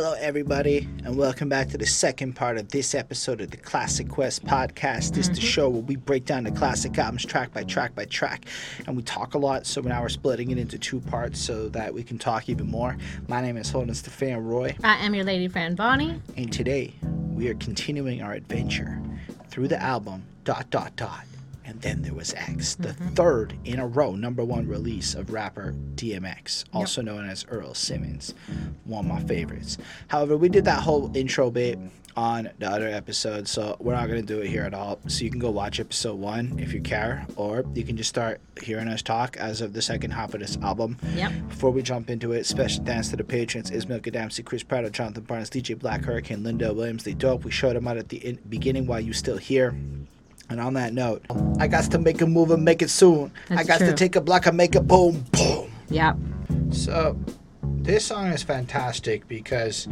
Hello, everybody, and welcome back to the second part of this episode of the Classic Quest podcast. This is the mm-hmm. show where we break down the classic albums track by track by track, and we talk a lot. So now we're splitting it into two parts so that we can talk even more. My name is Holden Stefan Roy, I am your lady friend Bonnie. and today we are continuing our adventure through the album dot dot dot. And then there was X, the mm-hmm. third in a row number one release of rapper DMX, also known as Earl Simmons, one of my favorites. However, we did that whole intro bit on the other episode, so we're not going to do it here at all. So you can go watch episode one if you care, or you can just start hearing us talk as of the second half of this album. Yep. Before we jump into it, special thanks to the patrons Ismail Gadamsi, Chris Prado, Jonathan Barnes, DJ Black Hurricane, Linda Williams. They dope. We showed them out at the in- beginning while you still here. And on that note, I got to make a move and make it soon. I That's got to take a block and make it boom, boom. Yep. So, this song is fantastic because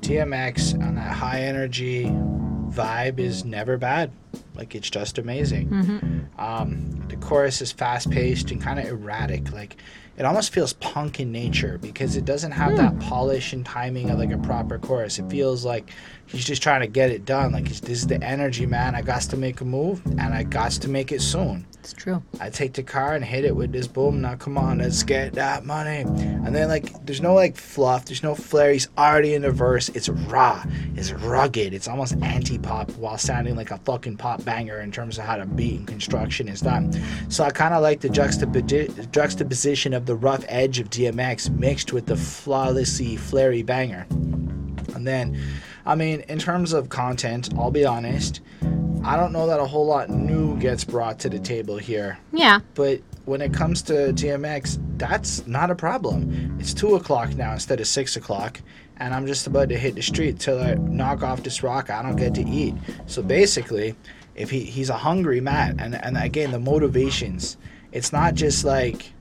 DMX on that high energy vibe is never bad. Like, it's just amazing. Um, the chorus is fast paced and kind of erratic. Like, it almost feels punk in nature because it doesn't have that polish and timing of like a proper chorus. It feels like he's just trying to get it done. Like, this is the energy, man. I got to make a move and I got to make it soon. It's true. I take the car and hit it with this boom. Now come on, let's get that money. And then like, there's no like fluff. There's no flair. He's already in the verse. It's raw. It's rugged. It's almost anti-pop while sounding like a fucking pop banger in terms of how the beat and construction is done. So I kind of like the juxtap- juxtaposition of the rough edge of DMX mixed with the flawlessly flary banger. And then, I mean, in terms of content, I'll be honest. I don't know that a whole lot new gets brought to the table here. Yeah. But when it comes to DMX, that's not a problem. It's two o'clock now instead of six o'clock, and I'm just about to hit the street till I knock off this rock. I don't get to eat. So basically, if he, he's a hungry man, and and again the motivations, it's not just like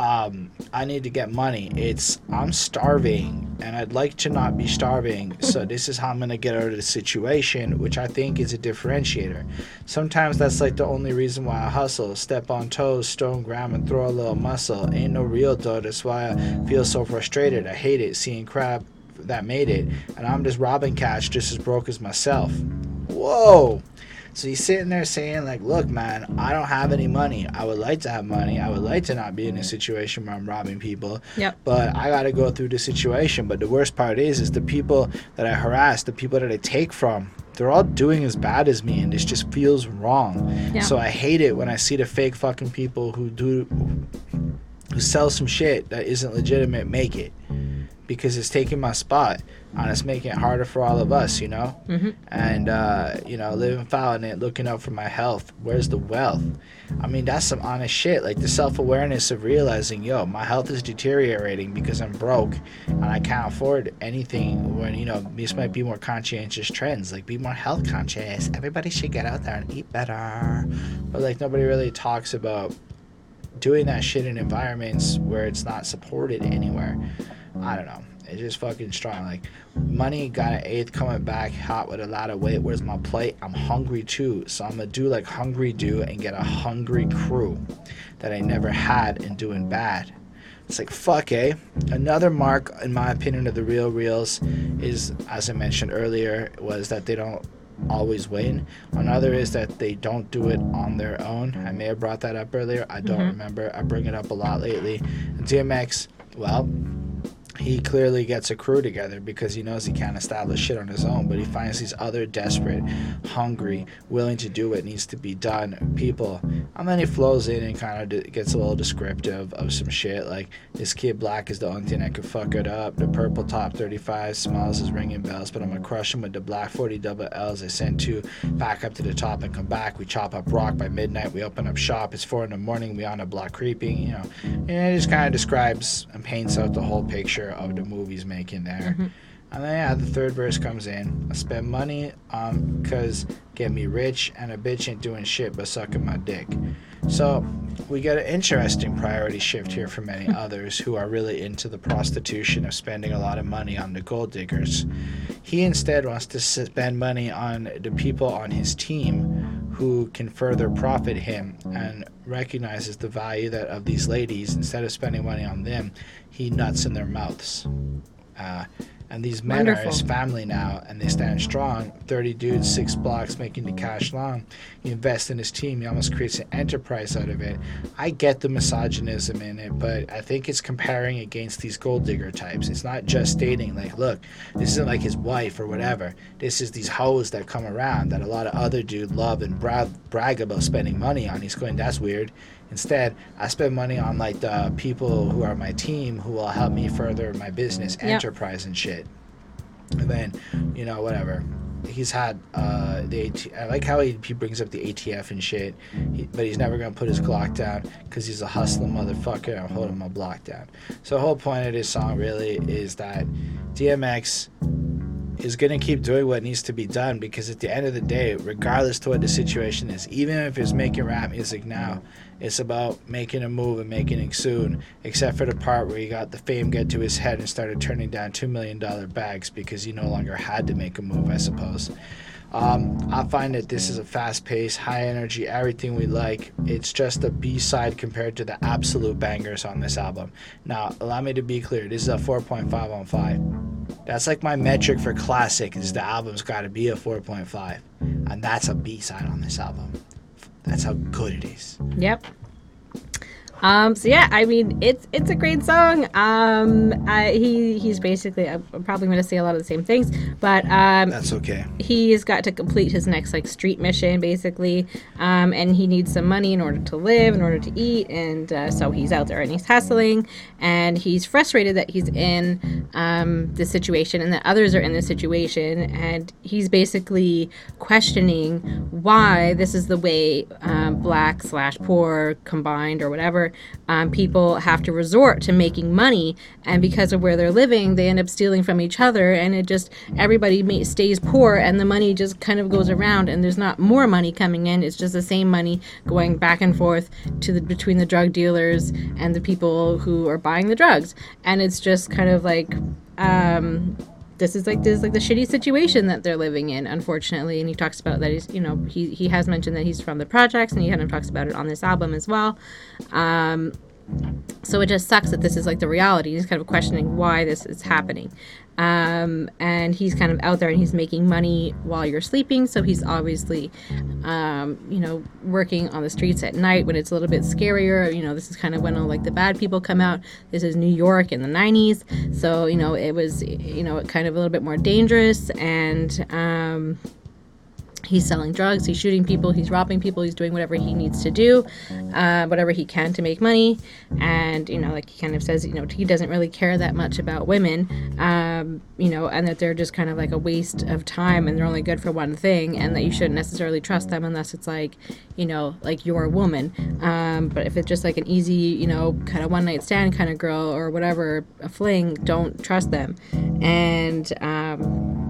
um, I need to get money. It's I'm starving and I'd like to not be starving. So this is how I'm gonna get out of the situation, which I think is a differentiator. Sometimes that's like the only reason why I hustle. Step on toes, stone ground, and throw a little muscle. Ain't no real though. That's why I feel so frustrated. I hate it seeing crap that made it, and I'm just robbing cash, just as broke as myself. Whoa. So he's sitting there saying, like, look, man, I don't have any money. I would like to have money. I would like to not be in a situation where I'm robbing people. Yep. But I got to go through the situation. But the worst part is, is the people that I harass, the people that I take from, they're all doing as bad as me, and this just feels wrong. Yeah. So I hate it when I see the fake fucking people who do, who sell some shit that isn't legitimate make it, because it's taking my spot and it's making it harder for all of us, you know. Mhm. And uh, you know, living foul in it, looking out for my health. Where's the wealth? I mean, that's some honest shit. Like the self awareness of realizing, yo, my health is deteriorating because I'm broke and I can't afford anything. When you know, this might be more conscientious trends. Like be more health conscious. Everybody should get out there and eat better. But like nobody really talks about doing that shit in environments where it's not supported anywhere. I don't know. It's just fucking strong. Like money got an eighth coming back hot with a lot of weight. Where's my plate? I'm hungry too. So I'm gonna do like hungry do and get a hungry crew that I never had in doing bad. It's like fuck eh. Another mark, in my opinion, of the real reels is, as I mentioned earlier, was that they don't always win. Another is that they don't do it on their own. I may have brought that up earlier. I don't remember. I bring it up a lot lately. And DMX, well, he clearly gets a crew together because he knows he can't establish shit on his own, but he finds these other desperate, hungry, willing to do what needs to be done people. And then he flows in and kind of gets a little descriptive of some shit like this kid black is the only thing that could fuck it up. The purple top 35 smiles is ringing bells, but I'm gonna crush him with the black 40 double L's. I send two back up to the top and come back. We chop up rock by midnight. We open up shop. It's four in the morning. We on a block creeping. You know, and it just kind of describes and paints out the whole picture of the movies making there. And then yeah, the third verse comes in. I spend money um cause get me rich and a bitch ain't doing shit but sucking my dick. So we get an interesting priority shift here for many others who are really into the prostitution of spending a lot of money on the gold diggers. He instead wants to spend money on the people on his team who can further profit him and recognizes the value that of these ladies instead of spending money on them he nuts in their mouths. Uh, And these men are his family now, and they stand strong. 30 dudes, six blocks, making the cash long. He invests in his team. He almost creates an enterprise out of it. I get the misogynism in it, but I think it's comparing against these gold digger types. It's not just stating, like, look, this isn't like his wife or whatever. This is these hoes that come around that a lot of other dudes love and brag, brag about spending money on. He's going, that's weird. Instead, I spend money on like the people who are my team who will help me further my business enterprise and shit. And then, you know, whatever. He's had uh, the AT- I like how he, he brings up the ATF and shit, he, but he's never gonna put his Glock down because he's a hustling motherfucker. I'm holding my block down. So the whole point of this song really is that DMX is going to keep doing what needs to be done because at the end of the day, regardless to what the situation is, even if it's making rap music now, it's about making a move and making it soon. Except for the part where he got the fame get to his head and started turning down two million dollar bags because he no longer had to make a move, I suppose. Um, I find that this is a fast pace, high energy, everything we like. It's just a B side compared to the absolute bangers on this album. Now, allow me to be clear this is a 4.5 on 5. That's like my metric for classic is the album's got to be a 4.5. And that's a B side on this album. That's how good it is. Yep. Um, so yeah, I mean, it's it's a great song. Um, I, he he's basically I'm probably going to say a lot of the same things, but um, That's okay. he's got to complete his next like street mission basically um, and he needs some money in order to live in order to eat and uh, so he's out there and he's hustling and he's frustrated that he's in um, this situation and that others are in this situation and he's basically questioning why this is the way um, black slash poor combined or whatever um, people have to resort to making money and because of where they're living they end up stealing from each other and it just everybody ma- stays poor and the money just kind of goes around and there's not more money coming in. It's just the same money going back and forth to the between the drug dealers and the people who are buying the drugs. And it's just kind of like um this is like this is like the shitty situation that they're living in unfortunately. And he talks about that he's you know he, he has mentioned that he's from the projects and he kind of talks about it on this album as well. Um so it just sucks that this is like the reality. He's kind of questioning why this is happening. Um, and he's kind of out there and he's making money while you're sleeping. So he's obviously, um, you know, working on the streets at night when it's a little bit scarier. You know, this is kind of when all like the bad people come out. This is New York in the 90s. So, you know, it was, you know, kind of a little bit more dangerous. And, um, he's selling drugs he's shooting people he's robbing people he's doing whatever he needs to do uh, whatever he can to make money. And you know like he kind of says you know he doesn't really care that much about women um, you know and that they're just kind of like a waste of time and they're only good for one thing and that you shouldn't necessarily trust them unless it's like you know like you're a woman. Um, but if it's just like an easy you know kind of one night stand kind of girl or whatever a fling don't trust them. And um,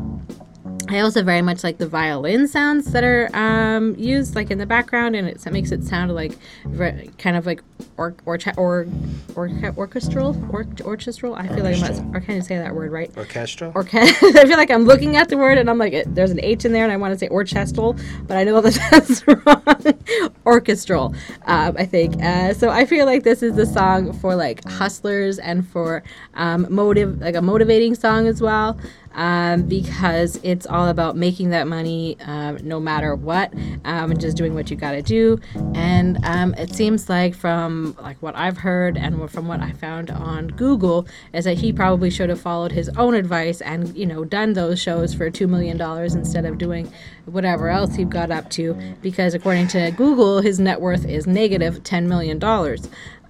I also very much like the violin sounds that are um, used, like in the background, and it, makes it sound like ver- kind of like or or or, or orchestral, or, orchestral. I feel like I'm not, or can you say that word right? Orchestra? Orca- I feel like I'm looking at the word and I'm like, it, there's an H in there, and I want to say orchestral, but I know that that's wrong. Orchestral, um, I think. Uh, so I feel like this is the song for like hustlers and for um, motive, like a motivating song as well um, because it's all about making that money um, no matter what um, and just doing what you got to do. And um, it seems like from like what i've heard and from what i found on google is that he probably should have followed his own advice and you know done those shows for $2 million instead of doing whatever else he got up to because according to google his net worth is negative $10 million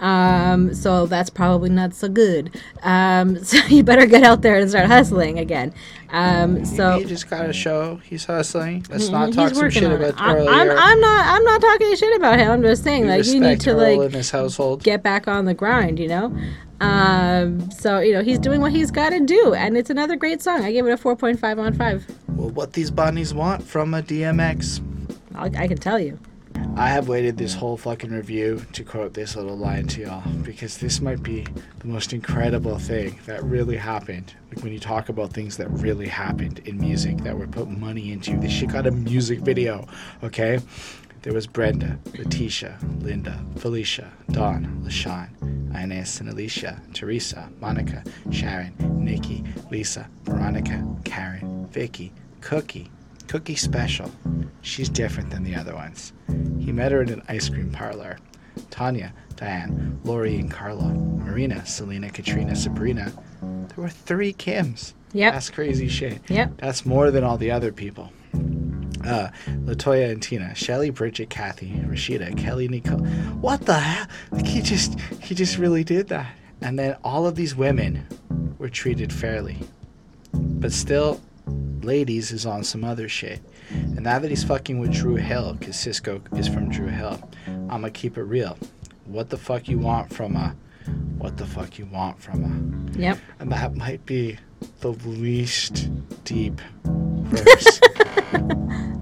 um, so that's probably not so good. Um, so you better get out there and start hustling again. Um, so he just got a show. He's hustling. Let's Mhm, not talk some shit about I'm, earlier. I'm, I'm not. I'm not talking shit about him. I'm just saying, We like, you need to like in his household. get back on the grind. You know. Um, so you know he's doing what he's got to do, and it's another great song. I gave it a 4.5 on five. well, what these bunnies want from a DMX. I, I can tell you. I have waited this whole fucking review to quote this little line to y'all because this might be the most incredible thing that really happened. Like when you talk about things that really happened in music that were put money into. This shit got a music video, okay? There was Brenda, Letitia, Linda, Felicia, Dawn, LaShawn, Inez and Alicia, Teresa, Monica, Sharon, Nikki, Lisa, Veronica, Karen, Vicky, Cookie. Cookie special. She's different than the other ones. He met her in an ice cream parlor. Tanya, Diane, Lori, and Carla, Marina, Selena, Katrina, Sabrina. There were three Kims. Yep. That's crazy shit. Yep. That's more than all the other people. Uh, Latoya and Tina, Shelly, Bridget, Kathy, Rashida, Kelly, Nicole. What the hell? Like he just, he just really did that. And then all of these women were treated fairly, but still, ladies is on some other shit. And now that he's fucking with Dru Hill, cause Sisqó is from Dru Hill, I'ma keep it real. What the fuck you want from a? What the fuck you want from a? Yep. And that might be the least deep verse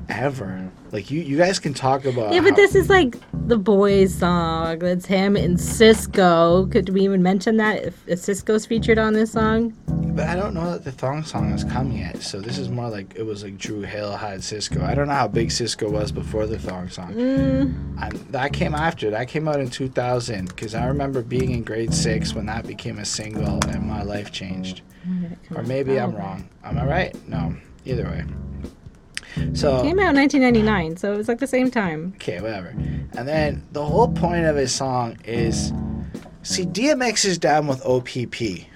ever. Like you, you guys can talk about. Yeah, but how- this is like the boys' song. That's him and Sisqó. Could we even mention that if, if Sisqó's featured on this song? But I don't know that the thong song has come yet. So this is more like it was like Dru Hill had Sisqó. I don't know how big Sisqó was before the thong song. Mm, I, that came after. That came out in 2000. Because I remember being in grade six when that became a single and my life changed. Or maybe I'm wrong. Am I right? No. Either way. So Came out in 1999, so it was like the same time. okay, whatever. And then the whole point of his song is, see, DMX is down with OPP.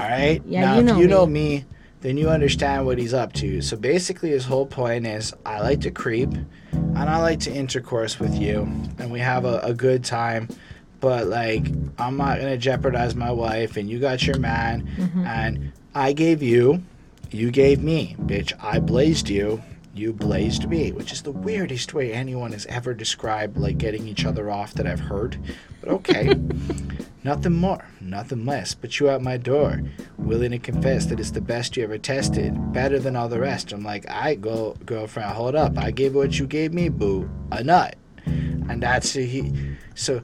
All right. Yeah, now, you if know you know me. me, then you understand what he's up to. So basically, his whole point is, I like to creep, and I like to intercourse with you, and we have a, a good time. But like, I'm not gonna jeopardize my wife, and you got your man, mm-hmm. and I gave you, you gave me, bitch. I blazed you, you blazed me, which is the weirdest way anyone has ever described like getting each other off that I've heard. But okay. nothing more, nothing less. But you at my door, willing to confess that it's the best you ever tested, better than all the rest. I'm like, I go, girlfriend, hold up. I gave what you gave me, boo, a nut. And that's he. So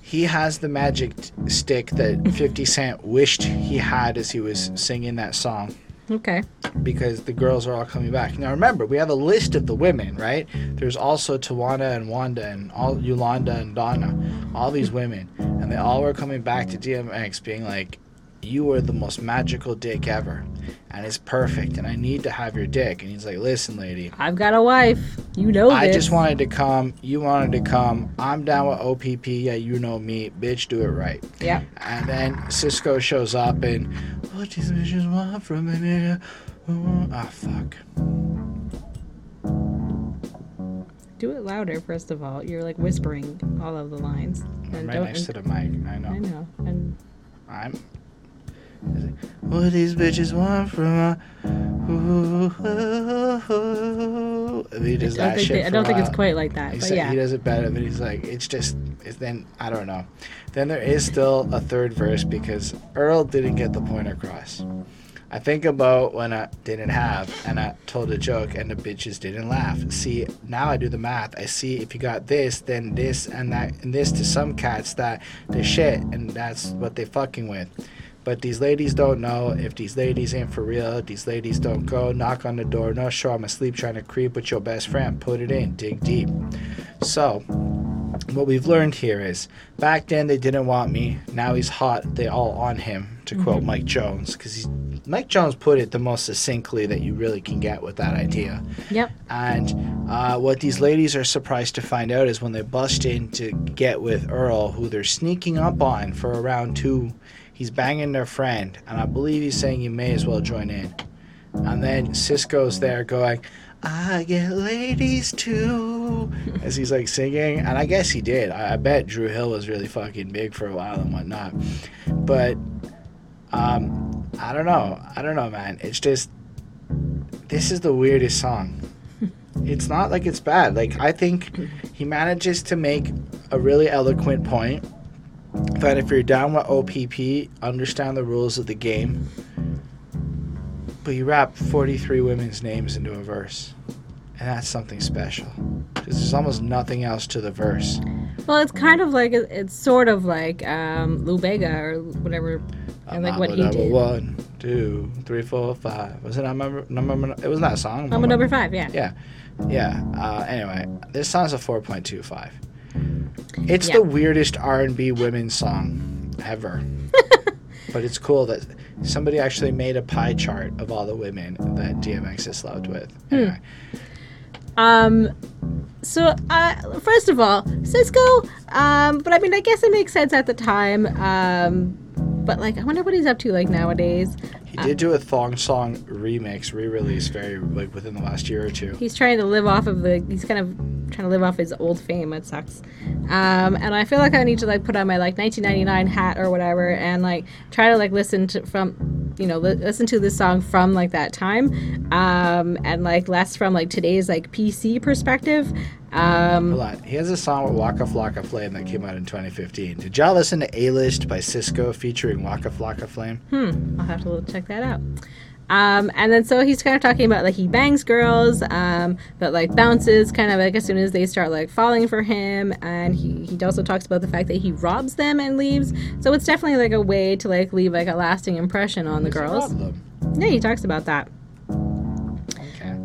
he has the magic t- stick that 50 Cent wished he had as he was singing that song Okay. because the girls are all coming back. Now remember, we have a list of the women, right? There's also Tawana and Wanda and all Yolanda and Donna, all these women, and they all were coming back to DMX being like, "You were the most magical dick ever, and it's perfect, and I need to have your dick." And he's like, "Listen, lady." I've got a wife. You know I this. just wanted to come. You wanted to come. I'm down with OPP. Yeah, you know me. Bitch, do it right. Yeah. And then Sisqó shows up and what these bitches want from a nigga? Ah, fuck. Do it louder, first of all. You're like whispering all of the lines. And right don't. next to the mic. I know. I know. know. And I'm. What these bitches want from a. And he does I don't that think, shit they- I don't think it's quite like that. He But said yeah. he does it better, but he's like, it's just, it's then, I don't know. Then there is still a third verse because Earl didn't get the point across. I think about when I didn't have and I told a joke and the bitches didn't laugh. See, now I do the math. I see if you got this, then this and that and this to some cats that the shit and that's what they fucking with. But these ladies don't know if these ladies ain't for real. These ladies don't go knock on the door. No, sure, I'm asleep trying to creep with your best friend. Put it in, dig deep. So, what we've learned here is back then they didn't want me. Now he's hot. They all on him. To quote Mike Jones, because Mike Jones put it the most succinctly that you really can get with that idea. Yep. And uh, what these ladies are surprised to find out is when they bust in to get with Earl, who they're sneaking up on for around two, he's banging their friend, and I believe he's saying you may as well join in. And then Sisqó's there going, I get ladies too, as he's like singing, and I guess he did. I, I bet Dru Hill was really fucking big for a while and whatnot, but um, I don't know. I don't know, man. It's just this is the weirdest song. It's not like it's bad. Like I think he manages to make a really eloquent point that if you're down with OPP, understand the rules of the game. But you wrap 43 women's names into a verse. And that's something special. Because there's almost nothing else to the verse. Well, it's kind of like it's sort of like um, Lou Bega or whatever, I'm like what he number did. one. two, three, four, five. Was it number number? It was not a song. Number number five, yeah. Yeah, yeah. Uh, anyway, this song's a four point two five. It's Yeah. the weirdest R and B women's song ever. but it's cool that somebody actually made a pie chart of all the women that DMX has loved with. Hmm. Anyway, Um, so uh, first of all, Sisqó. Um, but I mean, I guess it makes sense at the time. Um, but like, I wonder what he's up to like nowadays. He did do a thong song remix, re-release, very like within the last year or two. He's trying to live off of the. He's kind of trying to live off his old fame. It sucks. Um, and I feel like I need to like put on my like 1999 hat or whatever and like try to like listen to from, you know, li- listen to this song from like that time, um, and like less from like today's like PC perspective. Um, Hold on. He has a song with Waka Flocka Flame that came out in 2015. Did y'all listen to A List by Sisqó featuring Waka Flocka Flame? Hmm, I'll have to check that out. Um, and then so he's kind of talking about like he bangs girls, um, but like bounces kind of like as soon as they start like falling for him. And he, he also talks about the fact that he robs them and leaves. So it's definitely like a way to like leave like a lasting impression on the girls. Yeah, he talks about that.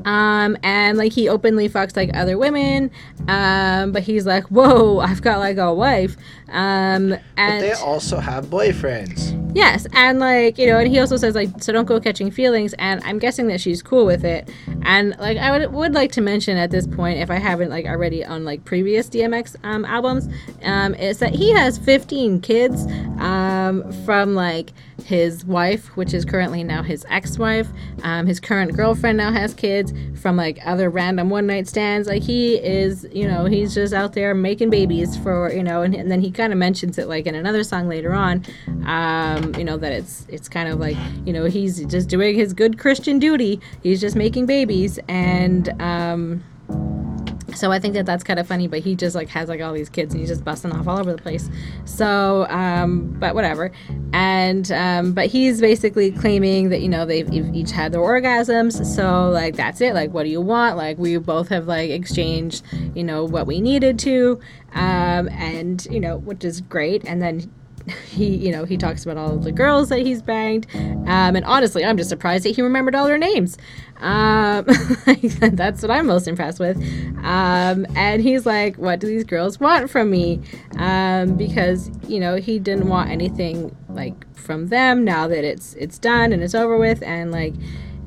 Um, and like he openly fucks like other women. Um, but he's like, whoa, I've got like a wife. Um, But and they also have boyfriends. Yes, and like you know, and he also says like, so don't go catching feelings, and I'm guessing that she's cool with it. And like, I would would like to mention at this point, if I haven't like already on like previous DMX um, albums, um, is that he has 15 kids um, from like his wife, which is currently now his ex-wife. Um, his current girlfriend now has kids from like other random one night stands. Like he is, you know, he's just out there making babies for you know, and, and then he kind of mentions it like in another song later on. Um, you know that it's it's kind of like you know he's just doing his good Christian duty. He's just making babies and. Um, so I think that that's kind of funny, but he just like has like all these kids and he's just busting off all over the place. So, um, but whatever. And um, but he's basically claiming that you know they've each had their orgasms. So like that's it. Like what do you want? Like we both have like exchanged you know what we needed to, um, and you know which is great. And then he you know he talks about all the girls that he's banged. Um, and honestly i'm just surprised that he remembered all their names. Um, that's what i'm most impressed with. Um, and he's like what do these girls want from me? Um, because you know he didn't want anything like from them now that it's it's done and it's over with. And like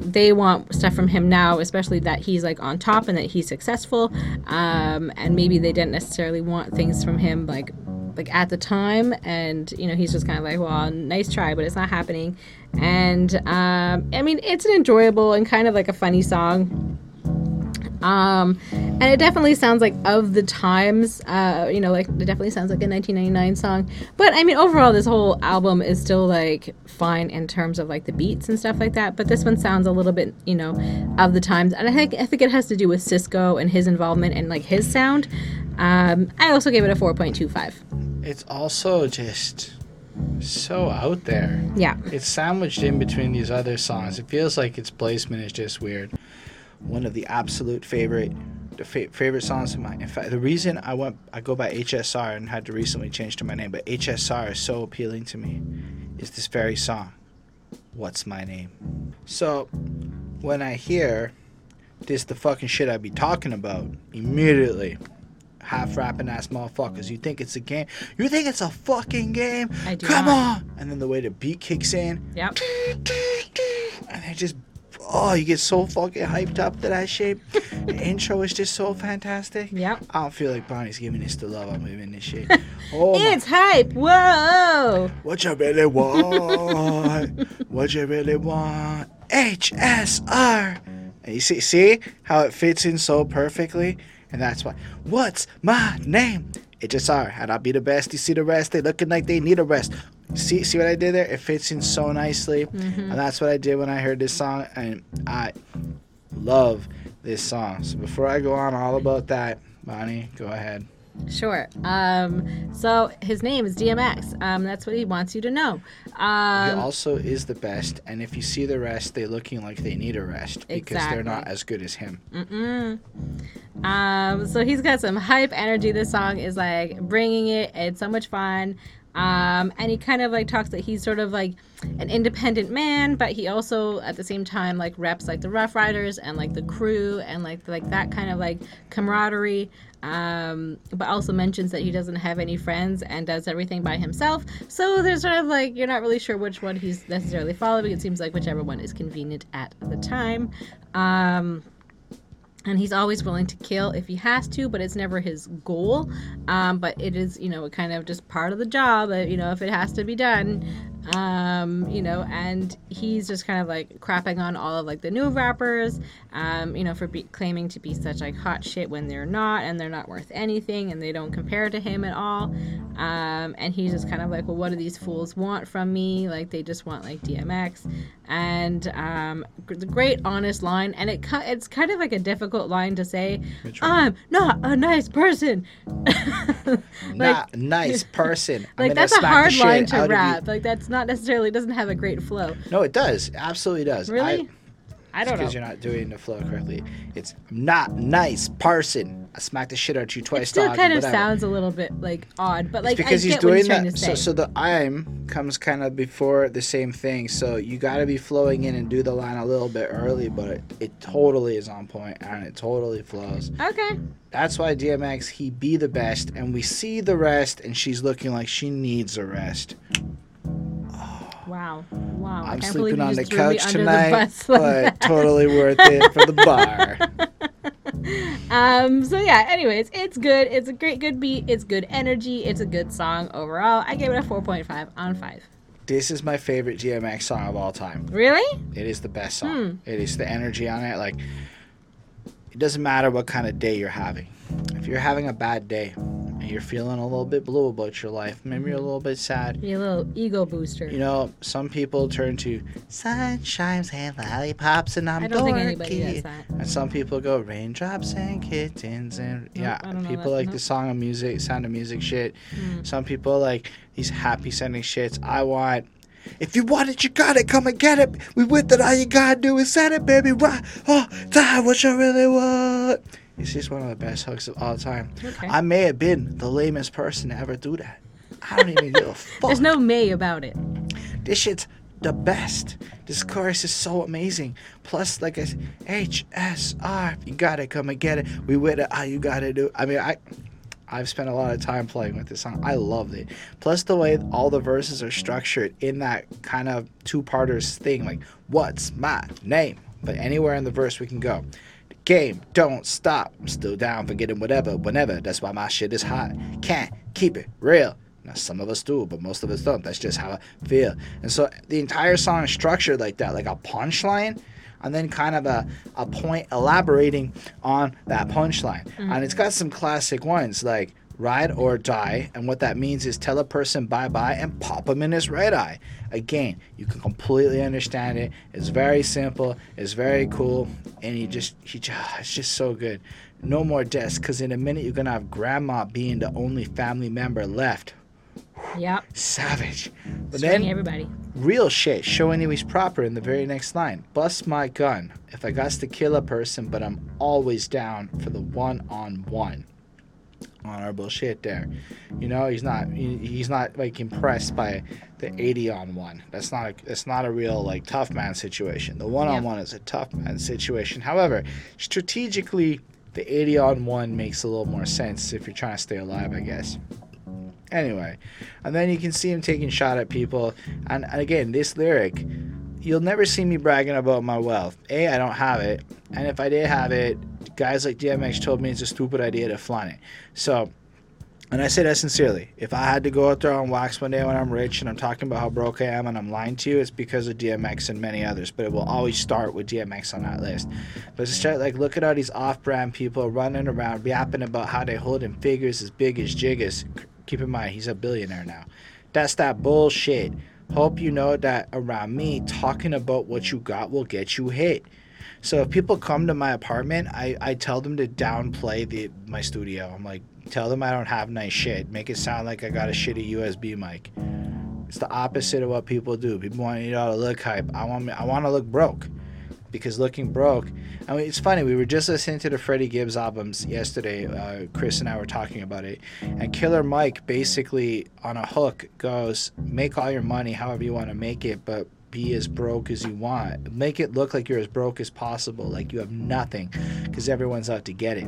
they want stuff from him now, especially that he's like on top and that he's successful. Um, and maybe they didn't necessarily want things from him like like at the time. And you know, he's just kind of like, well, nice try, but it's not happening. And um, I mean, it's an enjoyable and kind of like a funny song. Um, and it definitely sounds like of the times, uh, you know, like it definitely sounds like a 1999 song. But I mean, overall, this whole album is still like fine in terms of like the beats and stuff like that. But this one sounds a little bit, you know, of the times, and I think I think it has to do with Sisqó and his involvement and like his sound. Um, I also gave it a 4.25. It's also just so out there. Yeah, It's sandwiched in between these other songs. It feels like its placement is just weird. One of the absolute favorite the favorite songs of mine. In fact, the reason I went I go by HSR and had to recently change to my name, but HSR is so appealing to me is this very song. What's my name? So when I hear this the fucking shit I be talking about, immediately half rapping ass motherfuckers. You think it's a game? You think it's a fucking game? I do Come not. on! And then the way the beat kicks in, yep, and it just oh, you get so fucking hyped up to that shit. the intro is just so fantastic. yep. I don't feel like Bonnie's giving this the love I'm giving this shit. Oh my, It's hype. Whoa. what you really want? what you really want? HSR. And you see, see how it fits in so perfectly, and that's why. What's my name? HSR. And I'll be the best. You see the rest? They looking like they need a rest. See, see what I did there? It fits in so nicely, mm-hmm. and that's what I did when I heard this song, and I love this song. So before I go on all about that, Bonnie, go ahead. Sure. Um, so his name is DMX. Um, that's what he wants you to know. Um, he also is the best, and if you see the rest, they're looking like they need a rest because they're not as good as him. mm Um, so he's got some hype energy. This song is like bringing it. It's so much fun. Um, and he kind of like talks that he's sort of like an independent man, but he also at the same time like reps like the Ruff Ryders and like the crew and like like that kind of like camaraderie. Um, but also mentions that he doesn't have any friends and does everything by himself. So there's sort of like you're not really sure which one he's necessarily following. It seems like whichever one is convenient at the time. Um, and he's always willing to kill if he has to but it's never his goal. Um, but it is you know kind of just part of the job you know if it has to be done um, you know and he's just kind of like crapping on all of like the new rappers um, you know for be- claiming to be such like hot shit when they're not and they're not worth anything and they don't compare to him at all. Um, and he's just kind of like well what do these fools want from me? Like they just want like dmx and um, the great honest line and it cut it's kind of like a difficult line to say. I'm not a nice person. Like, not nice person. like that's a hard line to rap. Like that's not necessarily doesn't have a great flow no it does absolutely does really I, I don't know because you're not doing the flow correctly. It's not nice Parson. I smacked the shit out of you twice. It still dog, kind of whatever. sounds a little bit like odd, but like It's because I he's doing he's that. So, so the I'm comes kind of before the same thing. So you got to be flowing in and do the line a little bit early, but it, it totally is on point and it totally flows. okay. That's why DMX he be the best, and we see the rest, and she's looking like she needs a rest. Wow. Wow. I'm sleeping on the just threw me couch the tonight, like but totally worth it for the bar. Um. So yeah. Anyways, it's good. It's a great, good beat. It's good energy. It's a good song overall. I gave it a four point five on five. This is my favorite DMX song of all time. Really? It is the best Hmm. song. It is the energy on it. Like, it doesn't matter what kind of day you're having. If you're having a bad day and you're feeling a little bit blue about your life, maybe Mm-hmm. you're a little bit sad. Be a little ego booster. You know, some people turn to sunshines and lollipops, and I'm I don't think anybody dorky." does that. And some people go raindrops and kittens, and yeah, people like the song of music, sound of music shit. Mm. Some people like these happy sounding shits. I want. If you want it, you got it. Come and get it. We with it. All you gotta do is set it, baby. Right? Oh, die what you really want. Just one of the best hooks of all time. Okay. I may have been the lamest person to ever do that. I don't even give a fuck. There's no May about it. This shit's the best. This chorus is so amazing. Plus, like I said, HSR, you gotta come and get it. We with it. All you gotta do. I mean, I. I've spent a lot of time playing with this song. I loved it. Plus, the way all the verses are structured in that kind of two-parters thing, like "What's my name?" But anywhere in the verse we can go. Game don't stop. I'm still down for getting whatever, whenever. That's why my shit is hot. Can't keep it real. Now, some of us do, but most of us don't. That's just how I feel. And so the entire song is structured like that, like a punchline, and then kind of a, a point elaborating on that punchline. And it's got some classic ones like ride or die. And what that means is tell a person bye bye and pop them in his right eye. Again, you can completely understand it. It's very simple, it's very cool, and you just, you just it's just so good. No more deaths, because in a minute you're gonna have grandma being the only family member left. Yep. Savage. But then everybody. real shit, showing you he's proper in the very next line. Bust my gun if I got to kill a person, but I'm always down for the one on one. Honorable shit there. You know, he's not he's not like impressed by the 80 on one. That's not a, that's not a real like tough man situation. The one on one is a tough man situation. However, strategically the 80 on one makes a little more sense if you're trying to stay alive, I guess. Anyway, and then you can see him taking shot at people. And, and again, this lyric, you'll never see me bragging about my wealth. A, I don't have it, and if I did have it, guys like DMX told me it's a stupid idea to flaunt it. So, and I say that sincerely. If I had to go out there on wax one day when I'm rich and I'm talking about how broke I am and I'm lying to you, it's because of DMX and many others. But it will always start with DMX on that list. But just like look at all these off-brand people running around yapping about how they holding figures as big as Jiggas. Keep in mind, he's a billionaire now. That's that bullshit. Hope you know that around me, talking about what you got will get you hit. So if people come to my apartment, I, I tell them to downplay the my studio. I'm like, tell them I don't have nice shit. Make it sound like I got a shitty USB mic. It's the opposite of what people do. People want you to look hype. I want me, I want to look broke. Because looking broke. I mean, it's funny. We were just listening to the Freddie Gibbs albums yesterday. Uh, Chris and I were talking about it, and Killer Mike basically on a hook goes, "Make all your money however you want to make it, but." Be as broke as you want. Make it look like you're as broke as possible, like you have nothing, because everyone's out to get it.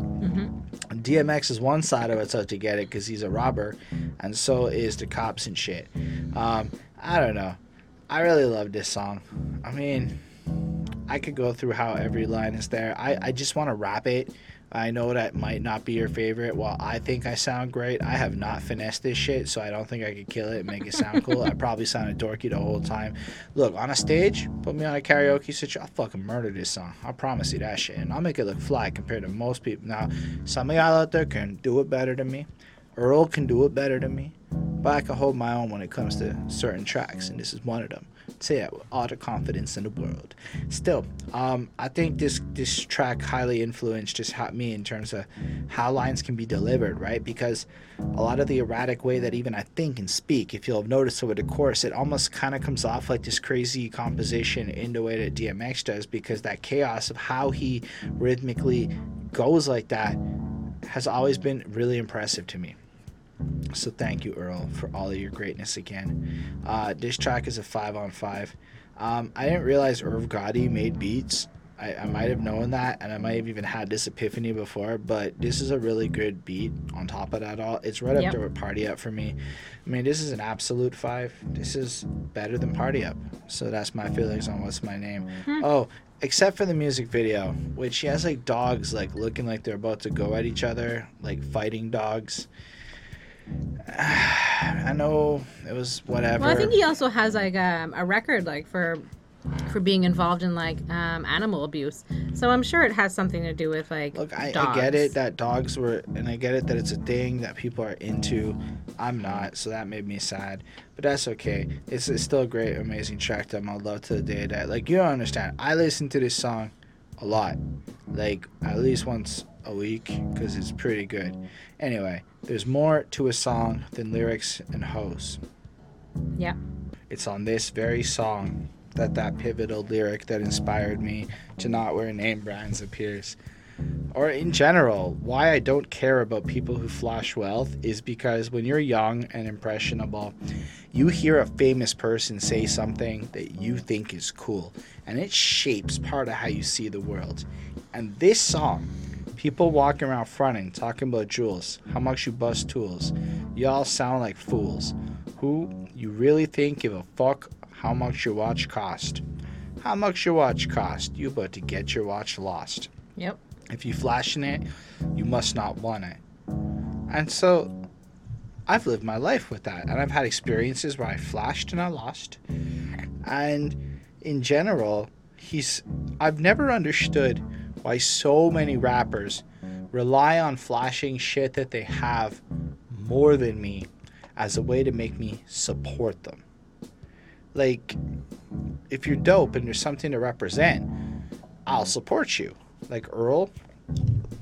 DMX is one side of it's out to get it because he's a robber, and so is the cops and shit. Um, I don't know. I really love this song. I mean, I could go through how every line is there. I, I just want to wrap it. I know that might not be your favorite. While I think I sound great, I have not finessed this shit, so I don't think I could kill it and make it sound cool. I probably sounded dorky the whole time. Look, on a stage, put me on a karaoke situation, I'll fucking murder this song. I promise you that shit. And I'll make it look fly compared to most people. Now, some of y'all out there can do it better than me. Earl can do it better than me. But I can hold my own when it comes to certain tracks, and this is one of them. With all the confidence in the world. Still, um, I think this this track highly influenced just how, me in terms of how lines can be delivered, right? Because a lot of the erratic way that even I think and speak, if you'll have noticed over the course, it almost kind of comes off like this crazy composition in the way that DMX does, because that chaos of how he rhythmically goes like that has always been really impressive to me. So thank you, Earl, for all of your greatness again. Uh, this track is a five on five. Um, I didn't realize Irv Gotti made beats. I, I might have known that, and I might have even had this epiphany before. But this is a really good beat. On top of that, all it's right up Yep. there with Party Up for me. I mean, this is an absolute five. This is better than Party Up. So that's my feelings on what's my name. Oh, except for the music video, which he has like dogs like looking like they're about to go at each other, like fighting dogs. I know it was whatever. Well, I think he also has like um, a record like for for being involved in like um, animal abuse. So I'm sure it has something to do with like Look, I, I get it that dogs were, and I get it that it's a thing that people are into. I'm not, so that made me sad. But that's okay. It's, it's still a great, amazing track that I'm gonna love to the day that. Like, you don't understand. I listen to this song a lot, like at least once a week, because it's pretty good. Anyway, there's more to a song than lyrics and hose. Yeah. It's on this very song that that pivotal lyric that inspired me to not wear name brands appears. Or in general, why I don't care about people who flash wealth is because when you're young and impressionable, you hear a famous person say something that you think is cool, and it shapes part of how you see the world. And this song, people walking around fronting, talking about jewels, how much you bust tools, y'all sound like fools. Who you really think give a fuck how much your watch cost? How much your watch cost? You about to get your watch lost. Yep. If you flashing it, you must not want it. And so I've lived my life with that. And I've had experiences where I flashed and I lost. And in general, he's I've never understood why so many rappers rely on flashing shit that they have more than me as a way to make me support them. Like if you're dope and there's something to represent, I'll support you. Like Earl,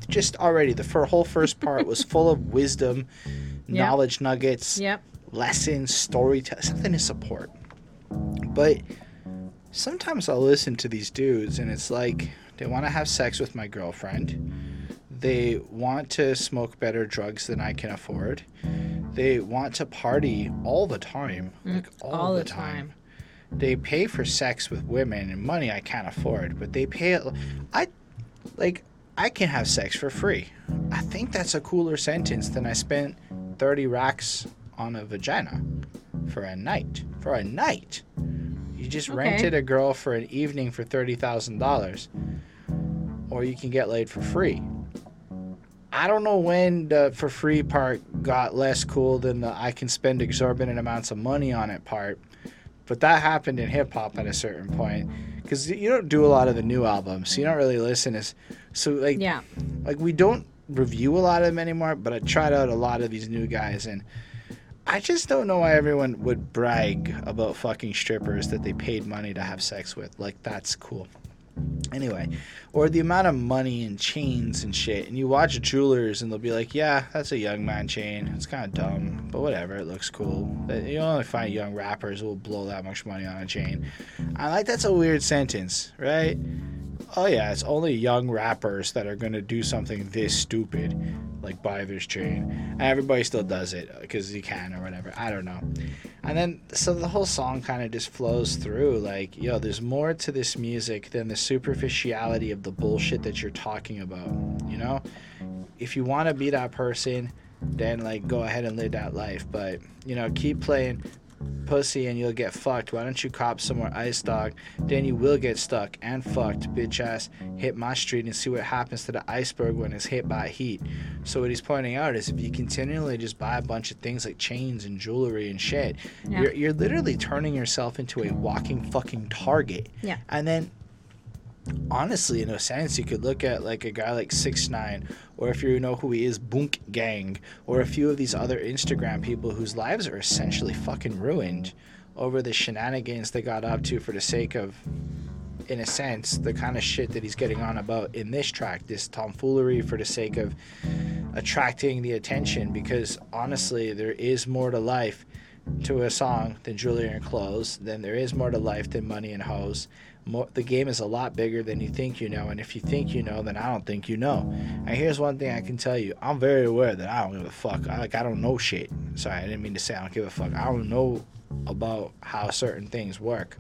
just already the whole first part was full of wisdom, Yeah. knowledge nuggets, Yep. lessons, storytelling, something to support. But sometimes I'll listen to these dudes and it's like they want to have sex with my girlfriend. They want to smoke better drugs than I can afford. They want to party all the time, like all, Mm, all the, the time. time. They pay for sex with women and money I can't afford, but they pay it. I like I can have sex for free. I think that's a cooler sentence than I spent 30 racks on a vagina for a night. For a night. You just Okay. rented a girl for an evening for $30,000 or you can get laid for free. I don't know when the for free part got less cool than the I can spend exorbitant amounts of money on it part. But that happened in hip hop at a certain point because you don't do a lot of the new albums. So you don't really listen as so like Yeah. like we don't review a lot of them anymore. But I tried out a lot of these new guys and I just don't know why everyone would brag about fucking strippers that they paid money to have sex with. Like that's cool. Anyway, or the amount of money and chains and shit. And you watch jewelers and they'll be like, yeah, that's a young man chain. It's kind of dumb, but whatever. It looks cool. You only find young rappers who will blow that much money on a chain. I like that's a weird sentence, right? Oh yeah, it's only young rappers that are gonna do something this stupid, like buy this chain. And everybody still does it because you can or whatever. I don't know. And then so the whole song kind of just flows through like, yo, there's more to this music than the superficiality of the bullshit that you're talking about. You know, if you want to be that person, then like go ahead and live that life. But you know, keep playing pussy and you'll get fucked. Why don't you cop some more ice dog? Then you will get stuck and fucked, bitch ass. Hit my street and see what happens to the iceberg when it's hit by heat. So what he's pointing out is if you continually just buy a bunch of things like chains and jewelry and shit, Yeah. you're you're literally turning yourself into a walking fucking target. Yeah. And then honestly, in a sense, you could look at like a guy like Six Nine, or if you know who he is, Bunk Gang, or a few of these other Instagram people whose lives are essentially fucking ruined over the shenanigans they got up to for the sake of, in a sense, the kind of shit that he's getting on about in this track, this tomfoolery for the sake of attracting the attention. Because honestly, there is more to life to a song than jewelry and clothes. Then there is more to life than money and hoes. More, the game is a lot bigger than you think you know, and if you think you know, then I don't think you know. And here's one thing I can tell you: I'm very aware that I don't give a fuck. I, like I don't know shit. Sorry, I didn't mean to say I don't give a fuck. I don't know about how certain things work.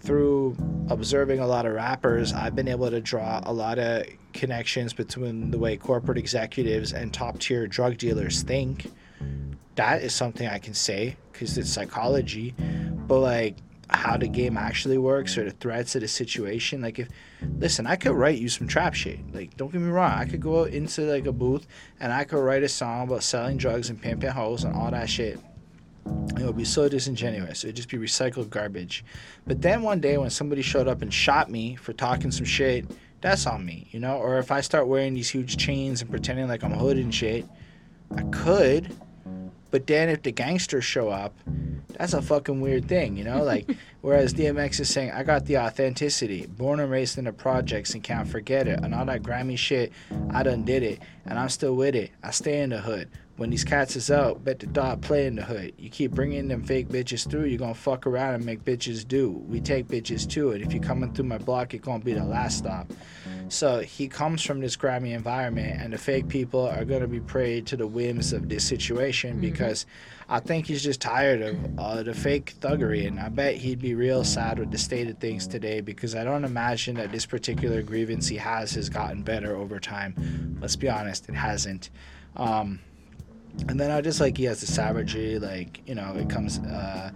Through observing a lot of rappers, I've been able to draw a lot of connections between the way corporate executives and top tier drug dealers think that is something I can say because it's psychology. But like how the game actually works or the threats of the situation, like if listen, I could write you some trap shit. Like don't get me wrong, I could go into like a booth and I could write a song about selling drugs and pimping hoes and all that shit. It would be so disingenuous. It would just be recycled garbage. But then one day when somebody showed up and shot me for talking some shit, that's on me, you know? Or if I start wearing these huge chains and pretending like I'm hood and shit, I could. But then if the gangsters show up, that's a fucking weird thing, you know? Like, whereas DMX is saying, I got the authenticity, born and raised in the projects and can't forget it. And all that grimy shit, I done did it. And I'm still with it. I stay in the hood. When these cats is out, bet the dog play in the hood. You keep bringing them fake bitches through, you're gonna fuck around and make bitches do. We take bitches to it. if you're coming through my block, it gonna be the last stop. So he comes from this grimy environment, and the fake people are going to be prey to the whims of this situation because I think he's just tired of uh, the fake thuggery. And I bet he'd be real sad with the state of things today because I don't imagine that this particular grievance he has has gotten better over time. Let's be honest, it hasn't. Um, and then I just like he has the savagery, like you know, it comes. Uh,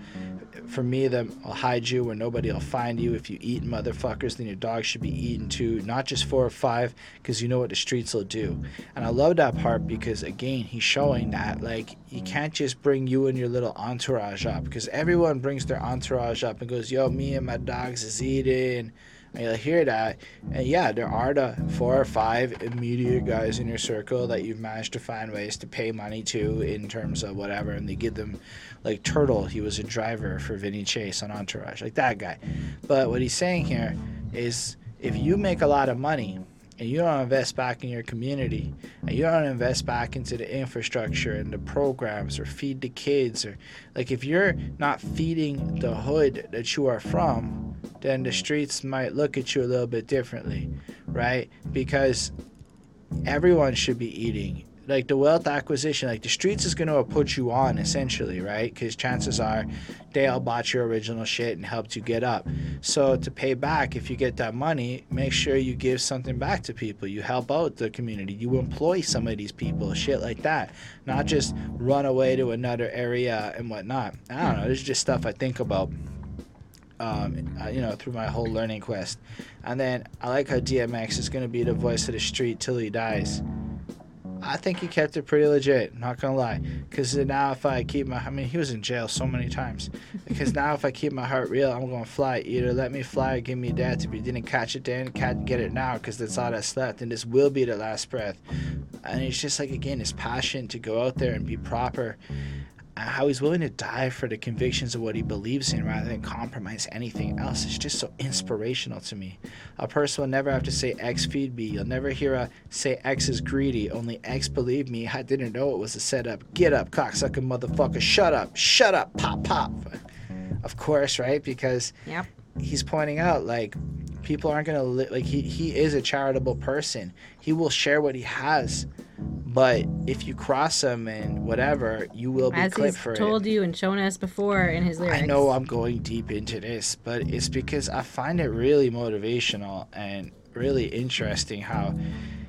for me, that I'll hide you where nobody will find you. If you eat motherfuckers, then your dog should be eaten too. Not just four or five, because you know what the streets will do. And I love that part because again, he's showing that like you can't just bring you and your little entourage up, because everyone brings their entourage up and goes, "Yo, me and my dogs is eating." You'll hear that. And yeah, there are the four or five immediate guys in your circle that you've managed to find ways to pay money to in terms of whatever. And they give them, like Turtle, he was a driver for Vinny Chase on Entourage, like that guy. But what he's saying here is if you make a lot of money, and you don't invest back in your community. And you don't invest back into the infrastructure and the programs or feed the kids or like if you're not feeding the hood that you are from then the streets might look at you a little bit differently right? Because everyone should be eating like the wealth acquisition like the streets is to put you on essentially right? Because chances are they all bought your original shit and helped you get up. So to pay back if you get that money make sure you give something back to people. You help out the community. You employ some of these people shit like that. Not just run away to another area and whatnot. I don't know. This is just stuff i think about um, uh, you know, through my whole learning quest. And then I like how DMX is going to be the voice of the street till he dies. I think he kept it pretty legit, not gonna lie. Because now, if I keep my, I mean, he was in jail so many times. Because now, if I keep my heart real, I'm gonna fly. Either let me fly or give me death. If you didn't catch it then, can't get it now, because that's all that's left, and this will be the last breath. And it's just like again, his passion to go out there and be proper. How he's willing to die for the convictions of what he believes in rather than compromise anything else. It's just so inspirational to me. A person will never have to say X feed me. You'll never hear a say X is greedy. Only X believe me. I didn't know it was a setup. Get up, cocksucker motherfucker. Shut up. Shut up. Pop pop. Of course, right? Because Yep. he's pointing out like People aren't gonna li- like he. He is a charitable person. He will share what he has, but if you cross him and whatever, you will be As clipped for it. told you and shown us before in his lyrics. I know I'm going deep into this, but it's because I find it really motivational and really interesting how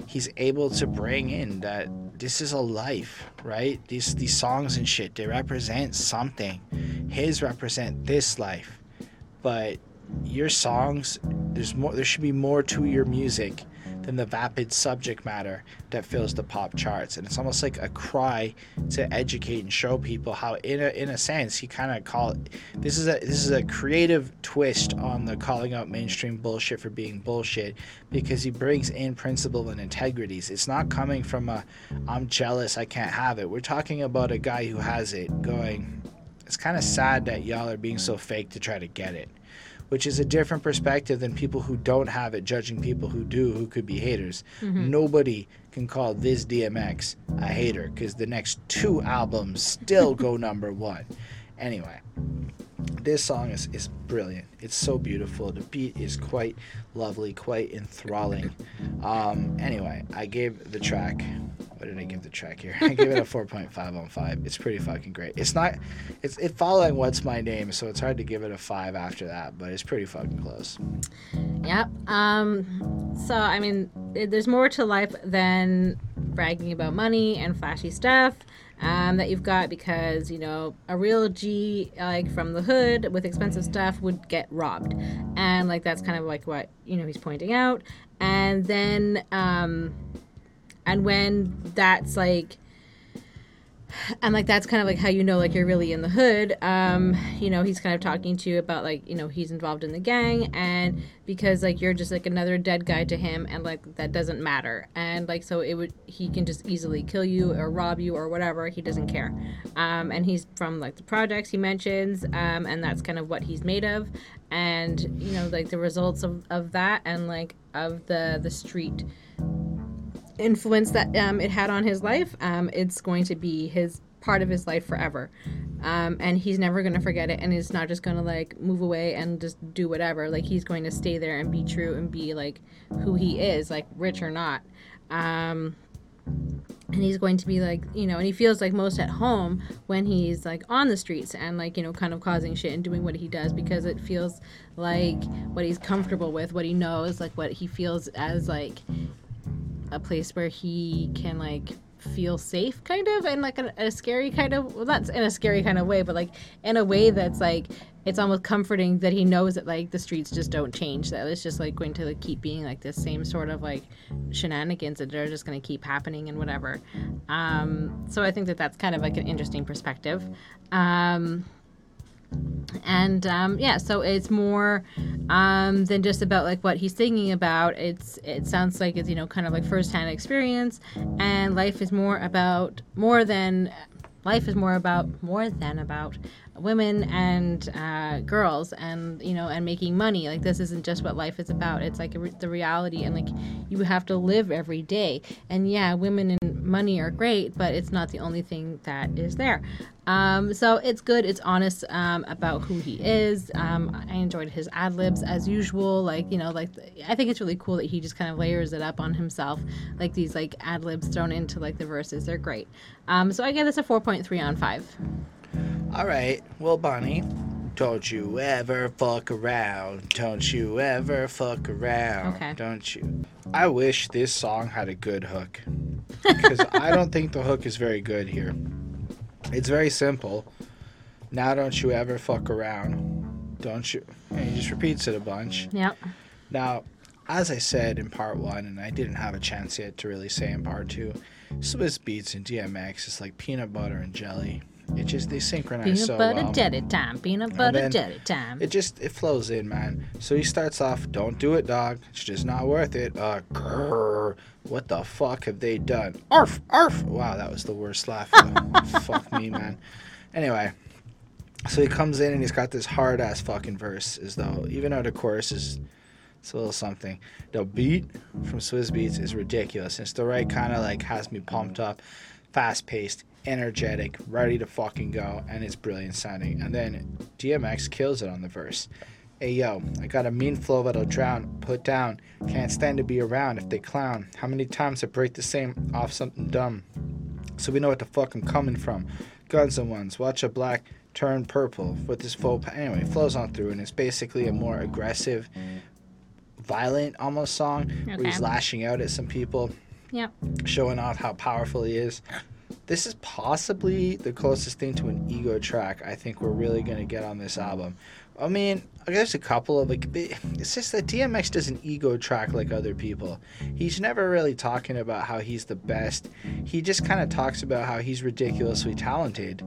he's able to bring in that this is a life, right? These these songs and shit, they represent something. His represent this life. But your songs, there's more there should be more to your music than the vapid subject matter that fills the pop charts. And it's almost like a cry to educate and show people how in a in a sense he kind of call this is a this is a creative twist on the calling out mainstream bullshit for being bullshit because he brings in principle and integrities. It's not coming from a I'm jealous I can't have it. We're talking about a guy who has it going it's kind of sad that y'all are being so fake to try to get it which is a different perspective than people who don't have it judging people who do who could be haters. Mm-hmm. Nobody can call this dmx a hater because the next two albums still go number one anyway this song is, is brilliant it's so beautiful the beat is quite lovely quite enthralling um, anyway i gave the track what did I give the track here? I gave it a 4.5 on 5. It's pretty fucking great. It's not, it's it following What's My Name, so it's hard to give it a 5 after that, but it's pretty fucking close. Yep. Um, so, I mean, it- there's more to life than bragging about money and flashy stuff um, that you've got because, you know, a real G, like from the hood with expensive stuff, would get robbed. And, like, that's kind of like what, you know, he's pointing out. And then, um, and when that's like, and like that's kind of like how you know like you're really in the hood. Um you know he's kind of talking to you about like you know he's involved in the gang and because like you're just like another dead guy to him and like that doesn't matter. And like so it would he can just easily kill you or rob you or whatever. He doesn't care. Um and he's from like the projects he mentions um and that's kind of what he's made of. And you know like the results of, of that and like of the the street influence that um, it had on his life, um, it's going to be his part of his life forever. Um, and he's never going to forget it. And he's not just going to like move away and just do whatever. Like he's going to stay there and be true and be like who he is, like rich or not. Um, and he's going to be like you know and he feels like most at home when he's like on the streets and like you know kind of causing shit and doing what he does because it feels like what he's comfortable with what he knows like what he feels as like a place where he can like feel safe kind of and like a, a scary kind of well not in a scary kind of way but like in a way that's like it's almost comforting that he knows that like the streets just don't change that it's just like going to like, keep being like this same sort of like shenanigans that are just going to keep happening and whatever. Um so i think that that's kind of like an interesting perspective. Um and um, yeah so it's more um, than just about like what he's singing about. It's it sounds like it's you know kind of like firsthand experience. And life is more about more than life is more about more than about women and uh, girls and you know and making money. Like this isn't just what life is about. It's like re- the reality and like you have to live every day. And yeah women and money are great but it's not the only thing that is there. Um, so it's good. It's honest um, about who he is. Um, i enjoyed his ad libs as usual. Like you know like i think it's really cool that he just kind of layers it up on himself. Like these like ad libs thrown into like the verses they're great. Um, so i give this a 4.3 on 5 All right. Well, Bonnie, don't you ever fuck around. Don't you ever fuck around. Okay. Don't you? I wish this song had a good hook. Because I don't think the hook is very good here. It's very simple. Now don't you ever fuck around. Don't you? And he just repeats it a bunch. yep Now, as I said in part one, and I didn't have a chance yet to really say in part two, Swizz Beatz and DMX is like peanut butter and jelly. It just they synchronize peanut so butter jelly time peanut butter jelly time It just it flows in, man. So he starts off, "Don't do it, dog. It's just not worth it." Uh, grrr. What the fuck have they done? Arf, arf. Wow, that was the worst laugh. fuck me, man. Anyway, so he comes in and he's got this hard ass fucking verse, as though even though the chorus is it's a little something. The beat from Swizz Beatz is ridiculous. It's the right kind of like has me pumped up, fast paced, energetic, ready to fucking go, and it's brilliant sounding. And then DMX kills it on the verse. Hey yo, I got a mean flow that'll drown, put down. Can't stand to be around if they clown. How many times I break the same off something dumb? So we know what the fuck I'm coming from. Guns and ones, watch a black turn purple with this faux. Pa- anyway, flows on through, and it's basically a more aggressive, violent almost song where he's lashing out at some people Yep. showing off how powerful he is. This is possibly the closest thing to an ego track I think we're really going to get on this album. I mean, there's a couple of like, it's just that DMX doesn't ego track like other people. He's never really talking about how he's the best. He just kind of talks about how he's ridiculously talented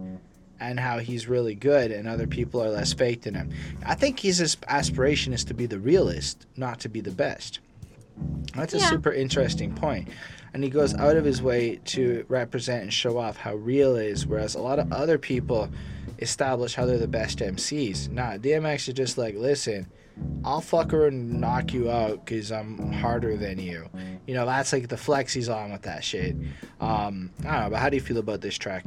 and how he's really good and other people are less fake than him. I think his aspiration is to be the realist, not to be the best. That's a Yeah. super interesting point. And he goes out of his way to represent and show off how real it is, whereas a lot of other people establish how they're the best MCs. Nah, DMX is just like, listen, I'll fuck her and knock you out because I'm harder than you. You know, that's like the flex he's on with that shit. Um, I don't know, but how do you feel about this track?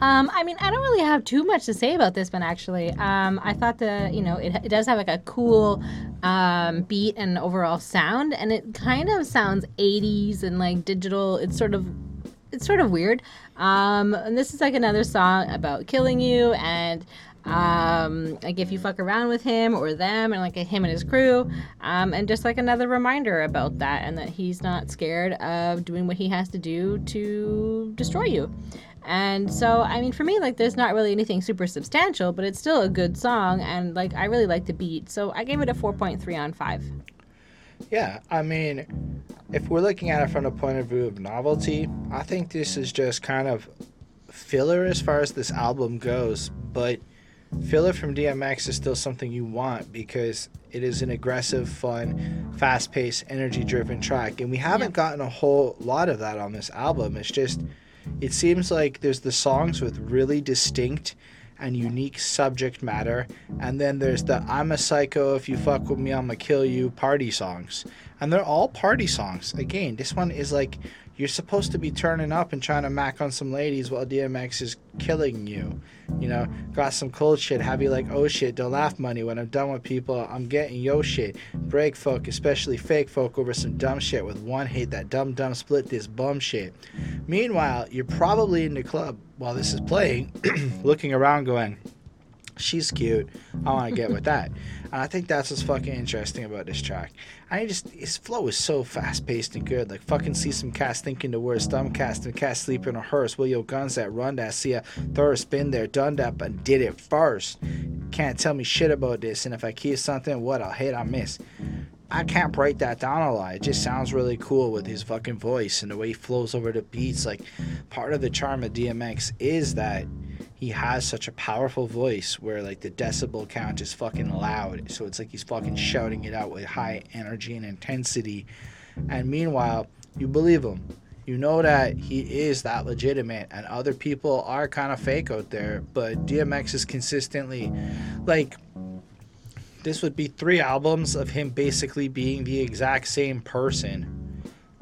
Um, I mean, I don't really have too much to say about this one actually. Um, I thought the you know it, it does have like a cool um, beat and overall sound, and it kind of sounds 80s and like digital. It's sort of it's sort of weird. Um, and this is like another song about killing you and um like if you fuck around with him or them and like him and his crew um and just like another reminder about that and that he's not scared of doing what he has to do to destroy you and so i mean for me like there's not really anything super substantial but it's still a good song and like i really like the beat so i gave it a 4.3 on 5 Yeah, I mean, if we're looking at it from the point of view of novelty, I think this is just kind of filler as far as this album goes. But filler from DMX is still something you want because it is an aggressive, fun, fast paced, energy driven track. And we haven't Yeah. gotten a whole lot of that on this album. It's just, it seems like there's the songs with really distinct and unique subject matter, and then there's the I'm a psycho, if you fuck with me, I'ma kill you party songs. And they're all party songs. Again, this one is like you're supposed to be turning up and trying to mac on some ladies while DMX is killing you. You know, got some cold shit, have you like, oh shit, don't laugh money. When I'm done with people, I'm getting yo shit. Break folk, especially fake folk, over some dumb shit with one hit, that dumb dumb split this bum shit. Meanwhile, you're probably in the club while this is playing, looking around going, she's cute. Oh, I want to get with that. And I think that's what's fucking interesting about this track. I just his flow is so fast paced and good. Like fucking see some cats thinking the worst, dumb cats and cats sleep in a hearse. Will your guns that run that see a thirst been there, done that, but did it first. Can't tell me shit about this. And if I keep something, what I'll hate, I miss. I can't break that down a lot. It just sounds really cool with his fucking voice and the way he flows over the beats. Like part of the charm of DMX is that he has such a powerful voice where like the decibel count is fucking loud. So it's like he's fucking shouting it out with high energy and intensity. And meanwhile, you believe him. You know that he is that legitimate, and other people are kind of fake out there. But DMX is consistently, like, this would be three albums of him basically being the exact same person.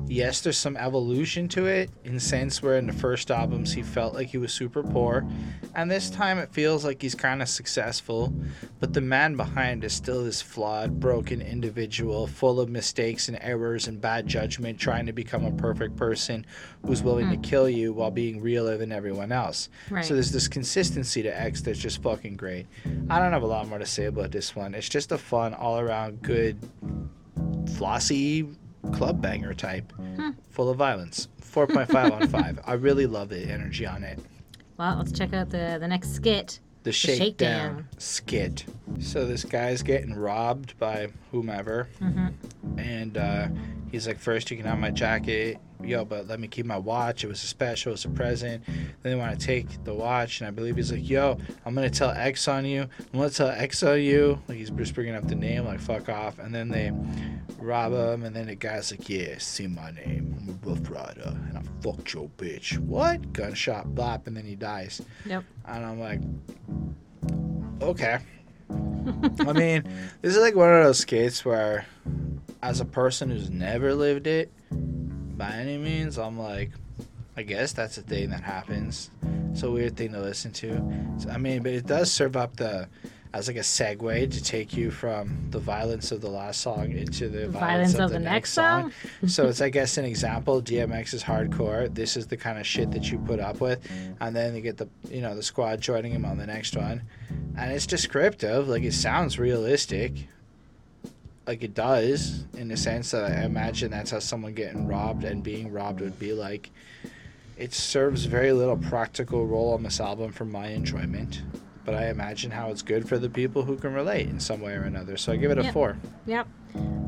Yes, there's some evolution to it in the sense where in the first albums he felt like he was super poor, and this time it feels like he's kind of successful, but the man behind is still this flawed, broken individual full of mistakes and errors and bad judgment, trying to become a perfect person who's willing to mm-hmm. kill you while being realer than everyone else. Right. So there's this consistency to X that's just fucking great. I don't have a lot more to say about this one. It's just a fun, all around good, flossy club banger type, full of violence. 4.5 on 5. I really love the energy on it. well let's check out the the next skit The shakedown. shakedown skit. So this guy's getting robbed by whomever, and uh, he's like, first you can have my jacket, yo, but let me keep my watch. It was a special, it's a present. Then they want to take the watch, and I believe he's like, yo, I'm gonna tell X on you. I'm gonna tell X on you. Like he's just bringing up the name, like fuck off. And then they rob him, and then the guy's like, yeah, see my name. I'm a rough rider, and I fucked your bitch. What? Gunshot, blap, and then he dies. yep And I'm like, okay. I mean, this is like one of those skates where, as a person who's never lived it by any means, I'm like, I guess that's a thing that happens. It's a weird thing to listen to. So, I mean, but it does serve up the as like a segue to take you from the violence of the last song into the violence, of, the, next song. so it's I guess an example. DMX is hardcore. This is the kind of shit that you put up with, and then you get the you know the squad joining him on the next one, and it's descriptive. Like it sounds realistic. Like it does in the sense that I imagine that's how someone getting robbed and being robbed would be like. It serves very little practical role on this album for my enjoyment but I imagine how it's good for the people who can relate in some way or another. So I give it a Yep. four. Yep.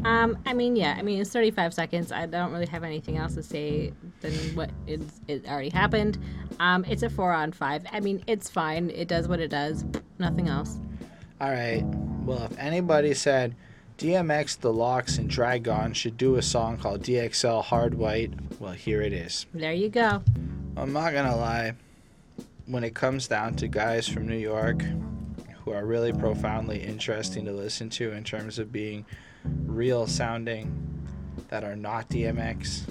Um, I mean, yeah. I mean, it's 35 seconds. I don't really have anything else to say than what is, it already happened. Um, it's a four on five. I mean, it's fine. It does what it does. Nothing else. All right. Well, if anybody said DMX, The Lox, and Drag-On should do a song called DXL Hard White, well, here it is. There you go. I'm not gonna lie. When it comes down to guys from New York who are really profoundly interesting to listen to in terms of being real sounding that are not DMX,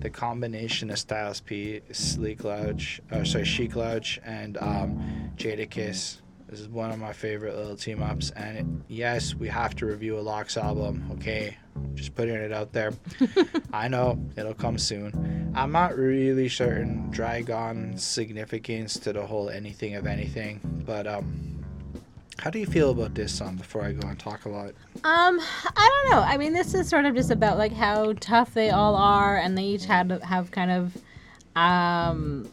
the combination of Styles P, Sleek Louch, uh, sorry, Sheek Louch, and um, Jadakiss this is one of my favorite little team ups. And it, yes, we have to review a Lox album. Okay, just putting it out there. I know it'll come soon. I'm not really certain Drag-On's significance to the whole anything of anything, but um, how do you feel about this song before I go and talk a lot? Um, I don't know. I mean, this is sort of just about like how tough they all are, and they each had have kind of, um,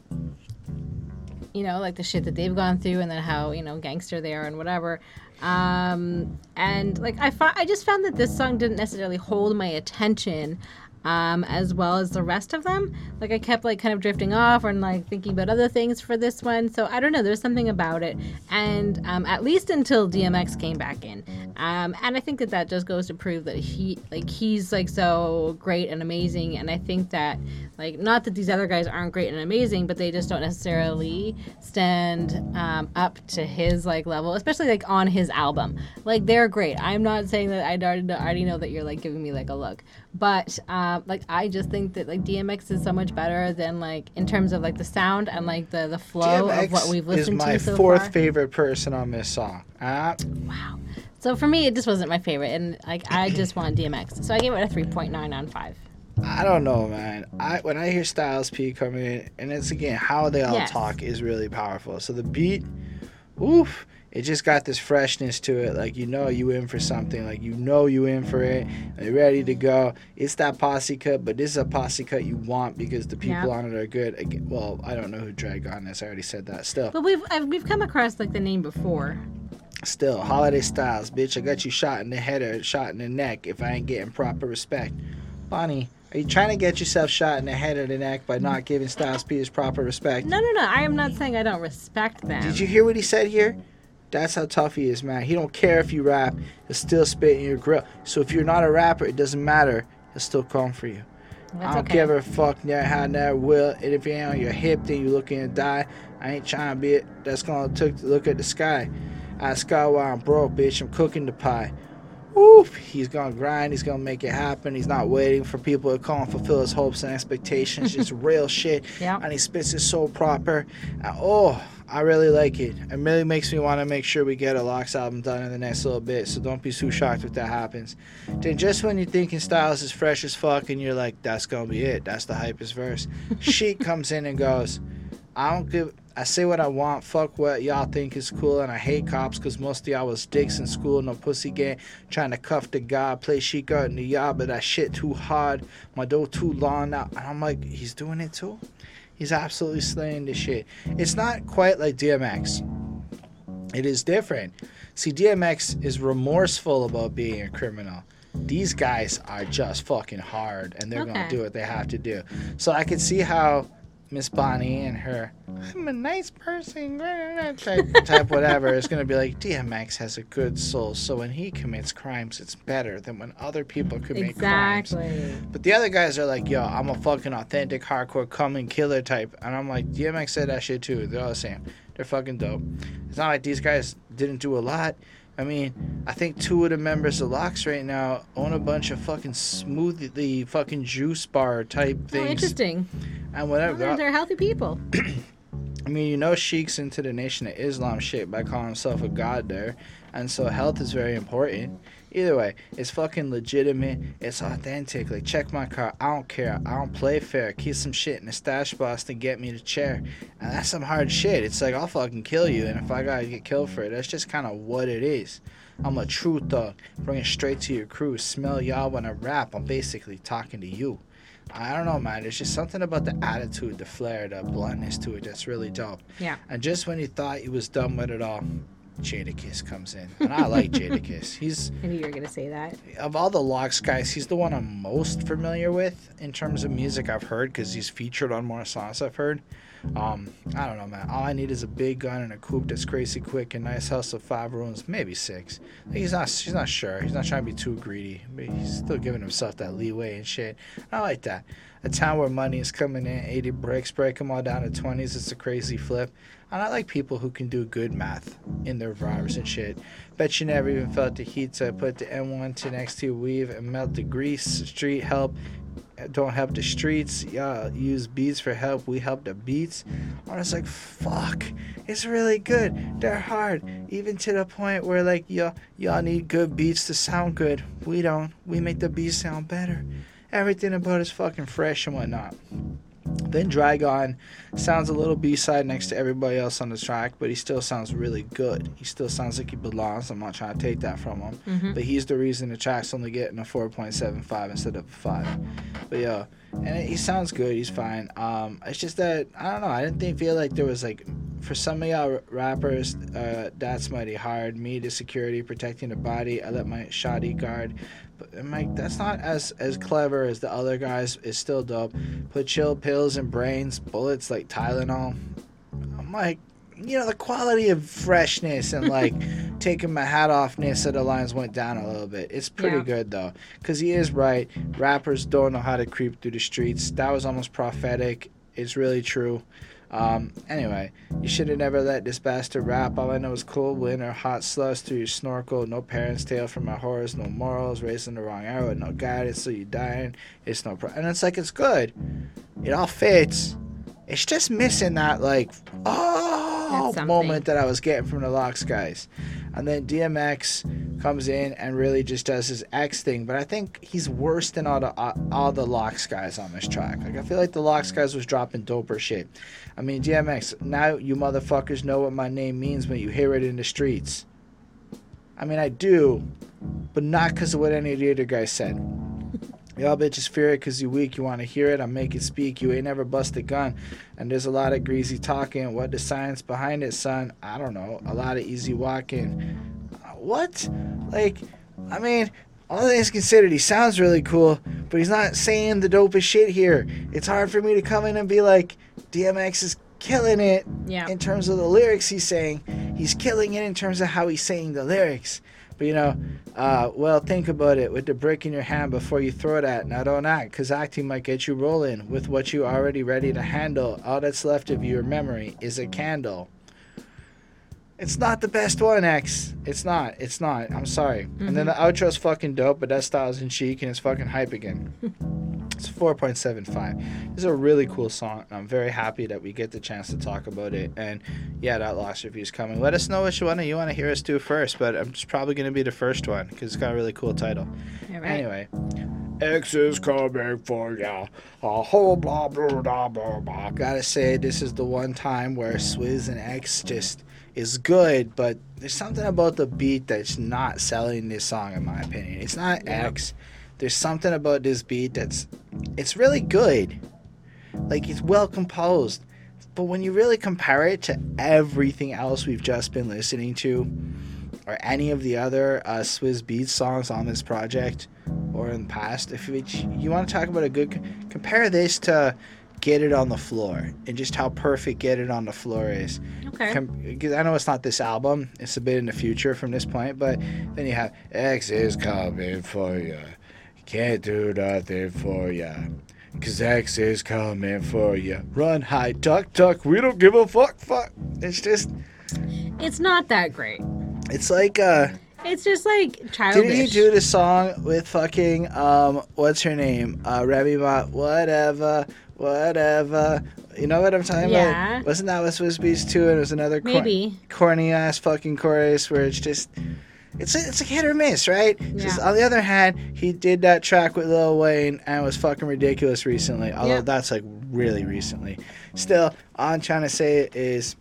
you know, like the shit that they've gone through, and then how you know gangster they are and whatever. Um, and like I found, I just found that this song didn't necessarily hold my attention. Um, as well as the rest of them. Like I kept like kind of drifting off and like thinking about other things for this one. So I don't know. There's something about it, and um, at least until DMX came back in, um, and I think that that just goes to prove that he like he's like so great and amazing. And I think that like not that these other guys aren't great and amazing, but they just don't necessarily stand um, up to his like level, especially like on his album. Like they're great. I'm not saying that I already know, I already know that you're like giving me like a look, but um, like I just think that like DMX is so much better than like in terms of like the sound and like the the flow of what we've listened to so far. is my fourth favorite person on this song. Uh, Wow. So for me, it just wasn't my favorite, and like I just want DMX. So I gave it a 3.9 on five. I don't know, man. I when I hear Styles P come in, and it's again how they all Yes. talk is really powerful. So the beat, oof, it just got this freshness to it. Like you know you in for something. Like you know you in for it. You're ready to go. It's that posse cut, but this is a posse cut you want because the people Yeah. on it are good. Again, well, I don't know who Drag-On is. I already said that. Still, But we've I've, we've come across like the name before. still, Holiday Styles, bitch. I got you shot in the head or shot in the neck if I ain't getting proper respect. Bonnie, are you trying to get yourself shot in the head or the neck by not giving Styles P his proper respect? No, no, no. I am not saying I don't respect them. Did you hear what he said here? That's how tough he is, man. He don't care if you rap. He'll still spit in your grill. So if you're not a rapper, it doesn't matter. He'll still come for you. That's I don't okay. give a fuck never how never will. And if you ain't on your hip, then you looking to die. I ain't trying to be it. That's gonna took to look at the sky. I sky while I'm broke, bitch. I'm cooking the pie. Woof. He's gonna grind. He's gonna make it happen. He's not waiting for people to come and fulfill his hopes and expectations. Just real shit. Yeah. And he spits it so proper. And, oh, I really like it. It really makes me want to make sure we get a Lox album done in the next little bit. So don't be too shocked if that happens. Then just when you're thinking Styles is fresh as fuck and you're like, that's gonna be it. That's the hypest verse. Sheek comes in and goes, I don't give. I say what I want. Fuck what y'all think is cool, and I hate cops because most of y'all was dicks in school. No pussy gang, trying to cuff the guy, play Sheek out in the yard, but that shit too hard. My dough too long now, and I'm like, he's doing it too. He's absolutely slaying this shit. It's not quite like DMX. It is different. See, DMX is remorseful about being a criminal. These guys are just fucking hard, and they're gonna do what they have to do. So I could see how Miss Bonnie and her "I'm a nice person" type, type whatever is gonna be like DMX has a good soul, so when he commits crimes, it's better than when other people commit crimes. Exactly. But the other guys are like, yo, I'm a fucking authentic hardcore coming killer type. And I'm like, DMX said that shit too. They're all the same. They're fucking dope. It's not like these guys didn't do a lot. I mean, I think two of the members of Lox right now own a bunch of fucking smoothie fucking juice bar type oh, things. Oh, interesting. and Well, whatever. they're, they're healthy people. I mean, you know, Sheek's into the Nation of Islam shit by calling himself a god there, and so health is very important. Either way, it's fucking legitimate. It's authentic. Like, check my car. I don't care. I don't play fair. Keep some shit in the stash box to get me the chair. And that's some hard shit. It's like, I'll fucking kill you. And if I gotta get killed for it, that's just kind of what it is. I'm a true thug. Bring it straight to your crew. Smell y'all when I rap. I'm basically talking to you. I don't know, man. There's just something about the attitude, the flair, the bluntness to it that's really dope. Yeah. And just when you thought he was done with it all, Jadakiss comes in. And I like Jadakiss. He's, I knew you were gonna say that. of all the Lox guys, he's the one I'm most familiar with in terms of music I've heard because he's featured on more songs I've heard. Um, I don't know, man. All I need is a big gun and a coupe that's crazy quick, and nice house of five rooms, maybe six. He's not. He's not sure. He's not trying to be too greedy, but he's still giving himself that leeway and shit. I like that. A town where money is coming in, 80 bricks, break them all down to 20s. It's a crazy flip. And I like people who can do good math in their rhymes and shit. Bet you never even felt the heat, so I put the M1 to next to weave and melt the grease. Street help don't help the streets. Y'all use beats for help. We help the beats. I was like, fuck, it's really good. They're hard, even to the point where like y'all y'all need good beats to sound good. We don't. We make the beats sound better. Everything about it's fucking fresh and whatnot. Then Drag-On sounds a little B-side next to everybody else on the track, but he still sounds really good. He still sounds like he belongs. I'm not trying to take that from him, Mhm. but he's the reason the track's only getting a 4.75 instead of a 5. But yeah, and it, he sounds good. He's fine. Um, it's just that I don't know. I didn't think feel like there was like for some of y'all rappers, uh, that's mighty hard. Me, the security protecting the body. I let my shoddy guard. But I'm like, that's not as as clever as the other guys. It's still dope. Put chill pills in brains, bullets like Tylenol. I'm like, you know, the quality of freshness and like taking my hat offness of the lines went down a little bit. It's pretty Yeah. good though, because he is right. Rappers don't know how to creep through the streets. That was almost prophetic. It's really true. Um, anyway, you should have never let this bastard rap. All I know is cold wind or hot slush through your snorkel. No parents' tale from my horrors. No morals. Raising the wrong arrow. No guidance. So you dying. It's no pro. And it's like it's good. It all fits. It's just missing that like oh moment that I was getting from the Lox guys. And then DMX comes in and really just does his X thing, but I think he's worse than all the uh, all the Lox guys on this track. Like I feel like the Lox guys was dropping doper shit. I mean DMX, now you motherfuckers know what my name means when you hear it in the streets. I mean I do, but not because of what any of the other guys said. Y'all bitches fear it because you weak. You want to hear it. I make it speak. You ain't never bust a gun. And there's a lot of greasy talking. What the science behind it, son? I don't know. A lot of easy walking. Uh, What? Like, I mean, all things considered, he sounds really cool, but he's not saying the dopest shit here. It's hard for me to come in and be like, DMX is killing it Yeah. in terms of the lyrics he's saying. He's killing it in terms of how he's saying the lyrics. But you know, uh, well, think about it. With the brick in your hand before you throw that, now don't act, because acting might get you rolling with what you already ready to handle. All that's left of your memory is a candle. It's not the best one, X. It's not. It's not. I'm sorry. And then the mm-hmm. outro's fucking dope, but that style's in Sheek and it's fucking hype again. It's 4.75. It's a really cool song, and I'm very happy that we get the chance to talk about it. And yeah, that lost is coming. Let us know which one you want to hear us do first, but I'm just probably going to be the first one because it's got a really cool title. Right. Anyway, X is coming for ya. A whole blah blah blah blah blah. Gotta say, this is the one time where Swizz and X just is good, but there's something about the beat that's not selling this song, in my opinion. It's not Yeah. X. There's something about this beat that's, it's really good. Like it's well composed, but when you really compare it to everything else we've just been listening to, or any of the other uh, Swizz Beatz songs on this project or in the past, if you, you want to talk about a good, compare this to Get It on the Floor and just how perfect Get It on the Floor is. Okay. Because I know it's not this album, it's a bit in the future from this point, but then you have X is coming for you. Can't do nothing for ya. Cause X is coming for you. Run, hide, duck, duck. We don't give a fuck, fuck. It's just, It's not that great. it's like, uh, It's just like childish. Didn't he do the song with fucking um what's her name? Uh Remy Ma whatever, whatever. You know what I'm talking Yeah. about? Wasn't that what Swizz Beatz too? And it was another cor- Maybe. corny ass fucking chorus where it's just it's a, it's a hit or miss, right? Yeah. on the other hand, he did that track with Lil Wayne and it was fucking ridiculous recently. Although that's like really recently. Still, all I'm trying to say is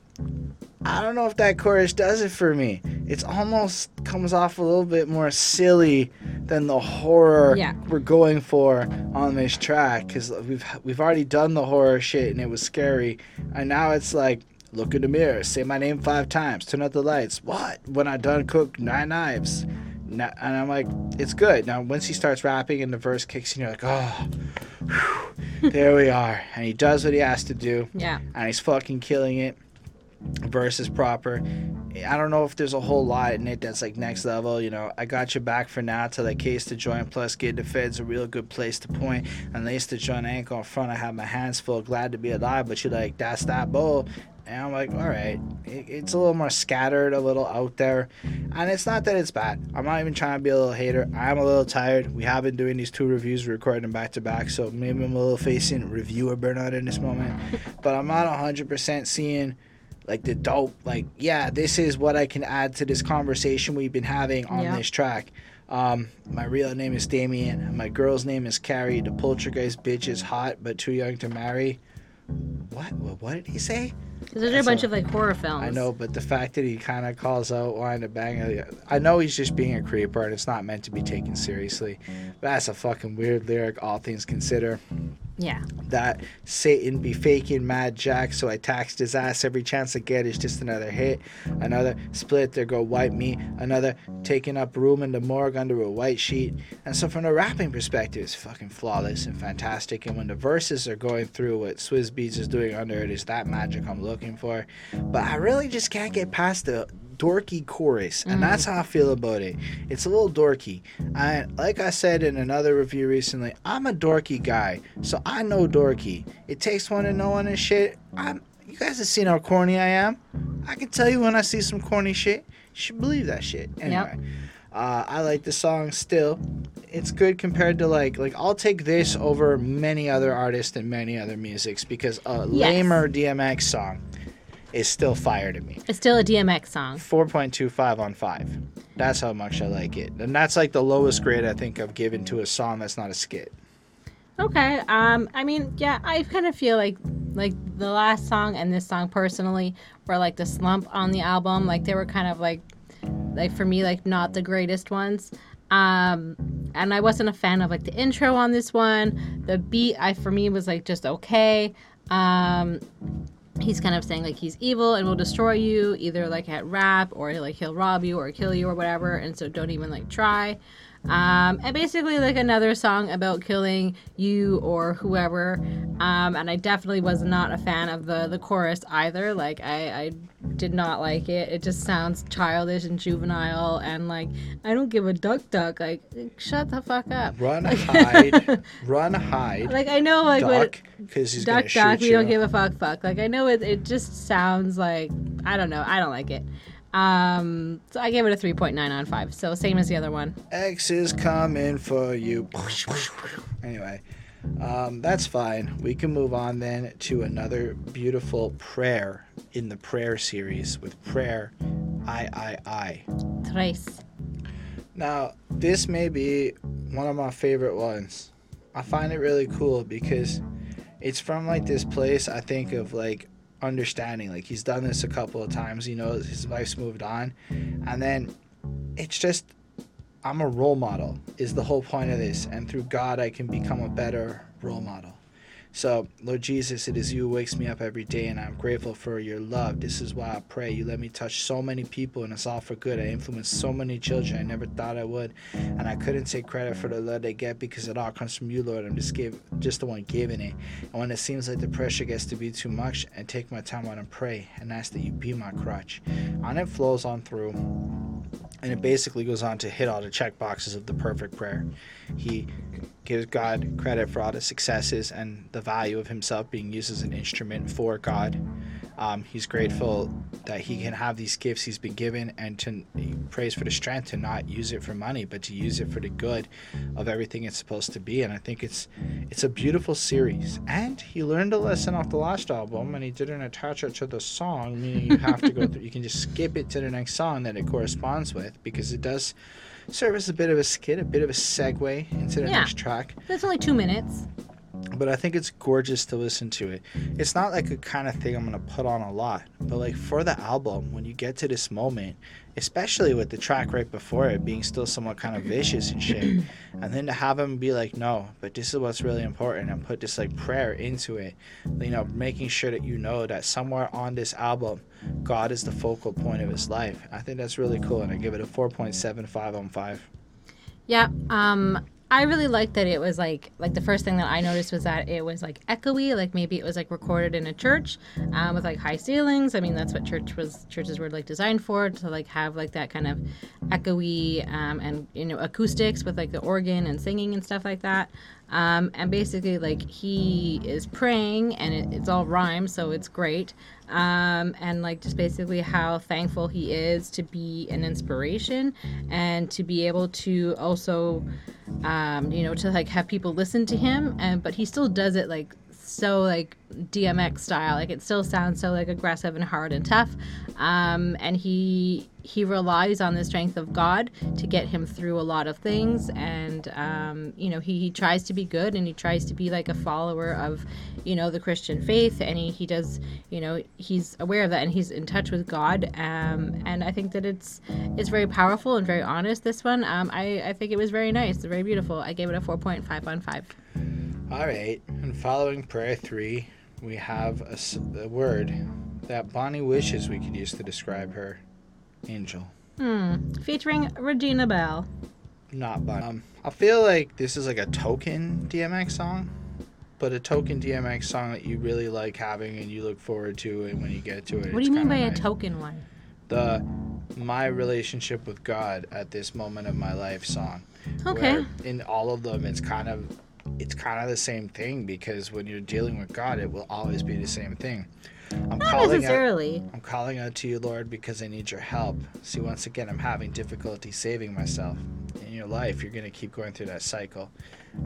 I don't know if that chorus does it for me. It's almost comes off a little bit more silly than the horror Yeah. we're going for on this track because we've we've already done the horror shit and it was scary, and now it's like look in the mirror, say my name five times, turn out the lights. What? When I done cook nine knives, and I'm like, it's good. Now once he starts rapping and the verse kicks in, you're like, oh, whew, there we are, and he does what he has to do Yeah. and he's fucking killing it. Verse is proper. I don't know if there's a whole lot in it that's like next level. You know, I got your back for now till I case the joint. Plus, get the feds a real good place to point. lace the joint ankle in front. I have my hands full, glad to be alive. But you're like, that's that bull. And I'm like, all right, it, it's a little more scattered, a little out there. And it's not that it's bad. I'm not even trying to be a little hater. I'm a little tired. We have been doing these two reviews, recording back to back. So maybe I'm a little facing reviewer burnout in this moment. but I'm not 100% seeing like the dope like yeah this is what i can add to this conversation we've been having on Yeah. this track. Um my real name is damien my girl's name is carrie the poltergeist bitch is hot but too young to marry. What? What, what did he say? Because those are a bunch a- of like horror films. i know but the fact that he kind of calls out wine to bang i know he's just being a creeper and it's not meant to be taken seriously. But that's a fucking weird lyric all things consider Yeah. that Satan be faking Mad Jack, so I taxed his ass every chance I get is just another hit. Another split, there go wipe me. Another taking up room in the morgue under a white sheet. And so from the rapping perspective, it's fucking flawless and fantastic. And when the verses are going through what Swizz Beatz is doing under it is that magic I'm looking for. But I really just can't get past the dorky chorus and that's how i feel about it. It's a little dorky. And like i said in another review recently i'm a dorky guy so i know dorky. It takes one to know one and shit. I'm you guys have seen how corny i am? I can tell you when i see some corny shit you should believe that shit. Anyway uh, i like the song still. It's good compared to like like i'll take this over many other artists and many other musics because a Yes. lamer dmx song is still fire to me It's still a DMX song. 4.25 on 5. That's how much I like it. And that's like the lowest grade I think I've given to a song that's not a skit. Okay. Um. I mean, yeah. I kind of feel like like the last song and this song personally were like the slump on the album. Like they were kind of like like for me like not the greatest ones. Um. And I wasn't a fan of like the intro on this one. The beat I for me was like just okay. Um. He's kind of saying like he's evil and will destroy you either like at rap or like he'll rob you or kill you or whatever and so don't even like try um, and basically like another song about killing you or whoever. Um, and i definitely was not a fan of the the chorus either. Like I, I did not like it. It just sounds childish and juvenile and like i don't give a duck duck. Like shut the fuck up. Run, hide, run, hide, like i know like duck, because he's duck duck we you. don't give a fuck fuck. Like i know it, it just sounds like i don't know. I don't like it um so i gave it a 3.9 on 5 so same as the other one X is coming for you. Anyway, um, that's fine. We can move on then to another beautiful prayer in the prayer series with prayer, I, I, I. Trace. Now, this may be one of my favorite ones. I find it really cool because it's from like this place I think of like understanding. Like he's done this a couple of times, he knows his life's moved on. And then it's just I'm a role model is the whole point of this. And through God I can become a better role model. So, Lord Jesus, it is you who wakes me up every day, and I'm grateful for your love. This is why I pray. You let me touch so many people, and it's all for good. I influence so many children I never thought I would, and I couldn't take credit for the love they get because it all comes from you, Lord. I'm just give, just the one giving it. And when it seems like the pressure gets to be too much, I take my time out and pray, and ask that you be my crutch. And it flows on through and it basically goes on to hit all the check boxes of the perfect prayer. He gives God credit for all the successes and the value of himself being used as an instrument for God. Um, he's grateful that he can have these gifts he's been given, and to prays for the strength to not use it for money, but to use it for the good of everything it's supposed to be. And I think it's it's a beautiful series. And he learned a lesson off the last album, and he didn't attach it to the song, meaning you have to go through. You can just skip it to the next song that it corresponds with, because it does serve as a bit of a skit, a bit of a segue into the Yeah. next track That's only two minutes. But I think it's gorgeous to listen to it. It's not like a kind of thing I'm gonna put on a lot, but like for the album, when you get to this moment, especially with the track right before it being still somewhat kind of vicious and shit, and then to have him be like, no, but this is what's really important, and put this like prayer into it, you know, making sure that you know that somewhere on this album, God is the focal point of his life. I think that's really cool, and I give it a 4.75 on five. Yeah. Um, I really liked that it was like like the first thing that I noticed was that it was like echoey, like maybe it was like recorded in a church um, with like high ceilings. I mean, that's what church was churches were like designed for to like have like that kind of echoey um, and you know acoustics with like the organ and singing and stuff like that. Um, and basically, like he is praying, and it, it's all rhymes, so it's great. Um, and like just basically how thankful he is to be an inspiration and to be able to also, um, you know, to like have people listen to him. And but he still does it like so like DMX style. Like it still sounds so like aggressive and hard and tough. Um, and he he relies on the strength of God to get him through a lot of things. And um, you know he, he tries to be good and he tries to be like a follower of you know the Christian faith. And he, he does you know he's aware of that and he's in touch with God. Um, and I think that it's it's very powerful and very honest. This one um, I I think it was very nice, very beautiful. I gave it a four point five on five. All right, and following prayer three, we have a word that Bonnie wishes we could use to describe her. Angel, Hmm. Featuring Regina Belle. not Bonnie. Um, I feel like this is like a token DMX song, but a token DMX song that you really like having and you look forward to, and when you get to it, What do you mean by kinda a token one? the my relationship with God at this moment of my life song. Okay. where in all of them it's kind of it's kind of the same thing because when you're dealing with God it will always be the same thing. I'm Not calling out necessarily. I'm calling out to you, Lord, because I need your help. See, once again, I'm having difficulty saving myself. Your life, you're going to keep going through that cycle.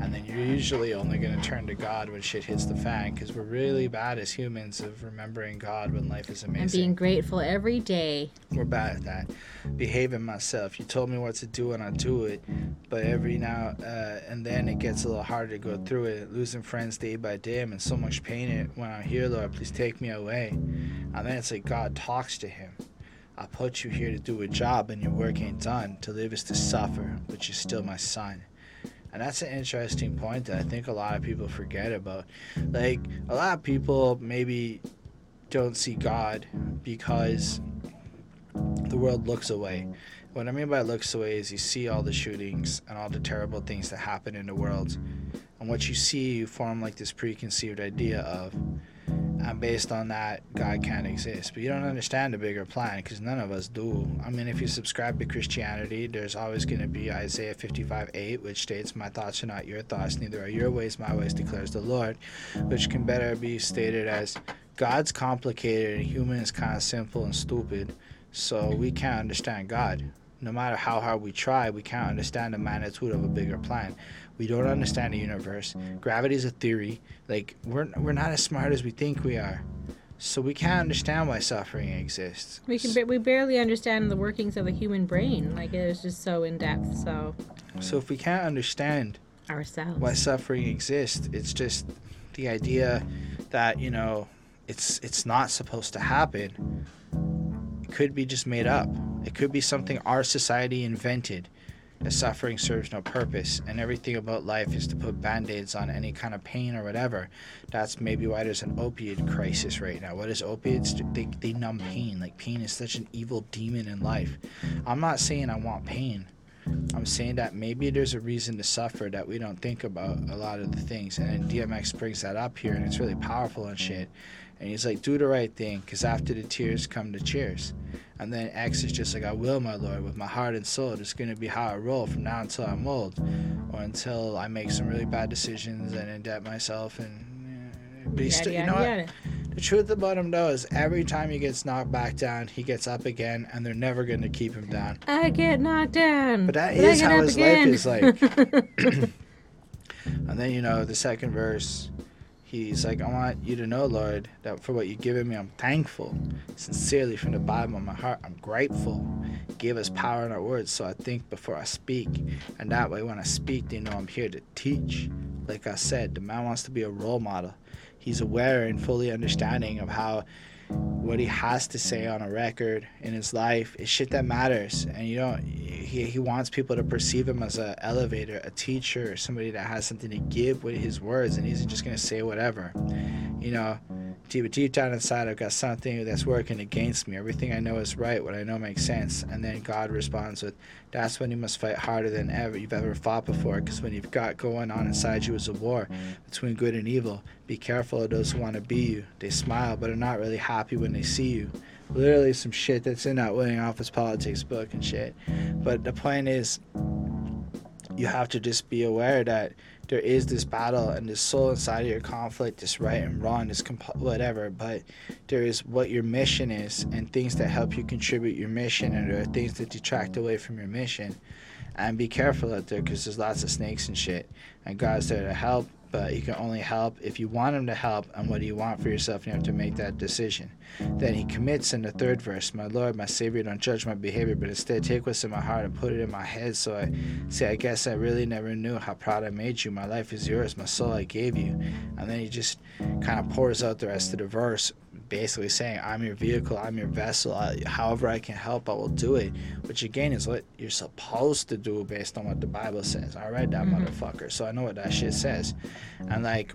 And then you're usually only going to turn to God when shit hits the fan because we're really bad as humans of remembering God when life is amazing. And being grateful every day. We're bad at that. Behaving myself. You told me what to do and I do it. But every now uh, and then it gets a little harder to go through it. Losing friends day by day. I'm in so much pain it- when I'm here, Lord. Please take me away. And then it's like God talks to him. I put you here to do a job and your work ain't done. To live is to suffer, but you're still my son. And that's an interesting point that I think a lot of people forget about. Like, a lot of people maybe don't see God because the world looks away. What I mean by looks away is you see all the shootings and all the terrible things that happen in the world. And what you see, you form like this preconceived idea of. And based on that, God can't exist. But you don't understand the bigger plan because none of us do. I mean, if you subscribe to Christianity, there's always going to be Isaiah 55 8, which states, My thoughts are not your thoughts, neither are your ways my ways, declares the Lord, which can better be stated as God's complicated and human is kind of simple and stupid. So we can't understand God. No matter how hard we try, we can't understand the magnitude of a bigger plan. We don't understand the universe. Gravity is a theory. Like we're we're not as smart as we think we are. So we can't understand why suffering exists. We can ba- we barely understand the workings of the human brain. Like it is just so in depth. So So if we can't understand ourselves. why suffering exists, it's just the idea that, you know, it's it's not supposed to happen. It could be just made up. It could be something our society invented. That suffering serves no purpose, and everything about life is to put band aids on any kind of pain or whatever. That's maybe why there's an opiate crisis right now. What is opiates? They, they numb pain. Like, pain is such an evil demon in life. I'm not saying I want pain. I'm saying that maybe there's a reason to suffer that we don't think about a lot of the things. And DMX brings that up here, and it's really powerful and shit. And he's like, do the right thing, because after the tears come the cheers. And then X is just like, I will, my Lord, with my heart and soul. It's going to be how I roll from now until I'm old, or until I make some really bad decisions and indebt myself. And uh, but he's still, you know what? The truth about him though is every time he gets knocked back down, he gets up again, and they're never gonna keep him down. I get knocked down. But that but I get how his again. life is like. and then you know the second verse, he's like, "I want you to know, Lord, that for what you've given me, I'm thankful, sincerely from the bottom of my heart. I'm grateful. Give us power in our words, so I think before I speak, and that way when I speak, they know I'm here to teach. Like I said, the man wants to be a role model. He's aware and fully understanding of how." What he has to say on a record in his life is shit that matters. And you know he, he wants people to perceive him as a elevator a teacher somebody that has something to give with his words and he's just gonna say whatever. You know deep, deep down inside i've got something that's working against me. Everything i know is right what i know makes sense. And then god responds with that's when you must fight harder than ever you've ever fought before because when you've got going on inside you is a war between good and evil. Be careful of those who want to be you. They smile but are not really happy when they see you. Literally some shit that's in that winning office politics book and shit. But the point is you have to just be aware that there is this battle and this soul inside of your conflict, this right and wrong, this comp- whatever. But there is what your mission is and things that help you contribute your mission, and there are things that detract away from your mission. And be careful out there because there's lots of snakes and shit. And God's there to help, but He can only help if you want Him to help. And what do you want for yourself? You have to make that decision. Then He commits in the third verse My Lord, my Savior, don't judge my behavior, but instead take what's in my heart and put it in my head. So I say, I guess I really never knew how proud I made you. My life is yours, my soul I gave you. And then He just kind of pours out the rest of the verse basically saying i'm your vehicle i'm your vessel I, however i can help i will do it which again is what you're supposed to do based on what the bible says i read that mm-hmm. motherfucker so i know what that shit says and like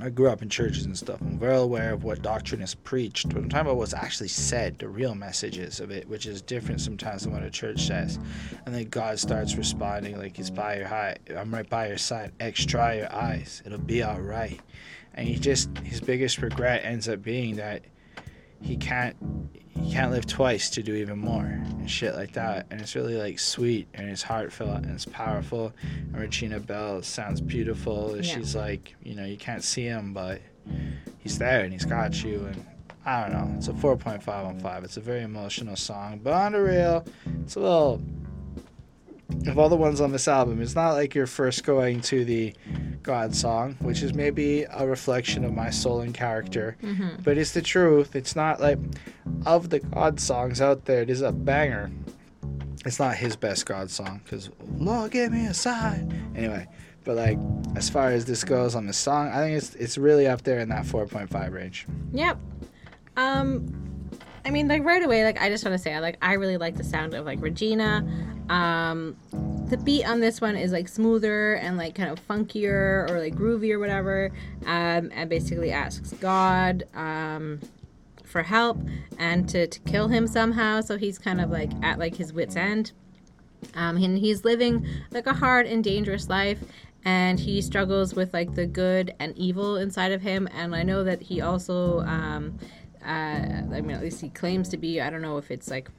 I grew up in churches and stuff. I'm well aware of what doctrine is preached, but I'm talking about what's actually said, the real messages of it, which is different sometimes than what a church says. And then God starts responding like He's by your side. I'm right by your side. X try your eyes. It'll be all right. And he just his biggest regret ends up being that he can't he can't live twice to do even more and shit like that. And it's really like sweet and it's heartfelt and it's powerful. And Regina Belle sounds beautiful. Yeah. She's like, you know, you can't see him, but he's there and he's got you. And I don't know. It's a 4.5 on 5. It's a very emotional song. But on the real, it's a little. Of all the ones on this album, it's not like you're first going to the God song, which is maybe a reflection of my soul and character. Mm-hmm. But it's the truth. It's not like of the God songs out there, it is a banger. It's not his best God song because Lord give me a sign. Anyway, but like as far as this goes on the song, I think it's it's really up there in that 4.5 range. Yep. Um, I mean, like right away, like I just want to say, I like I really like the sound of like Regina. Um, the beat on this one is like smoother and like kind of funkier or like groovy or whatever. Um, and basically asks God um, for help and to to kill him somehow. So he's kind of like at like his wits end. Um, and he's living like a hard and dangerous life and he struggles with like the good and evil inside of him and i know that he also um, uh, i mean at least he claims to be. I don't know if it's like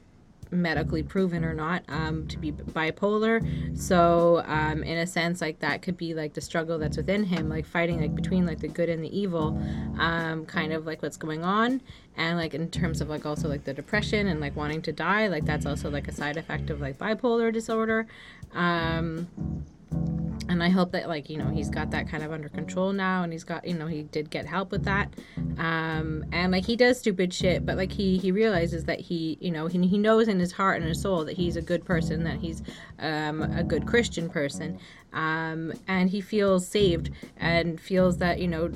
medically proven or not um, to be bipolar. So um, in a sense like that could be like the struggle that's within him like fighting like between like the good and the evil um, kind of like what's going on. And like in terms of like also like the depression and like wanting to die like that's also like a side effect of like bipolar disorder. Um, and I hope that like you know he's got that kind of under control now, and he's got you know he did get help with that, um, and like he does stupid shit, but like he he realizes that he you know he, he knows in his heart and his soul that he's a good person, that he's um, a good Christian person, um, and he feels saved and feels that you know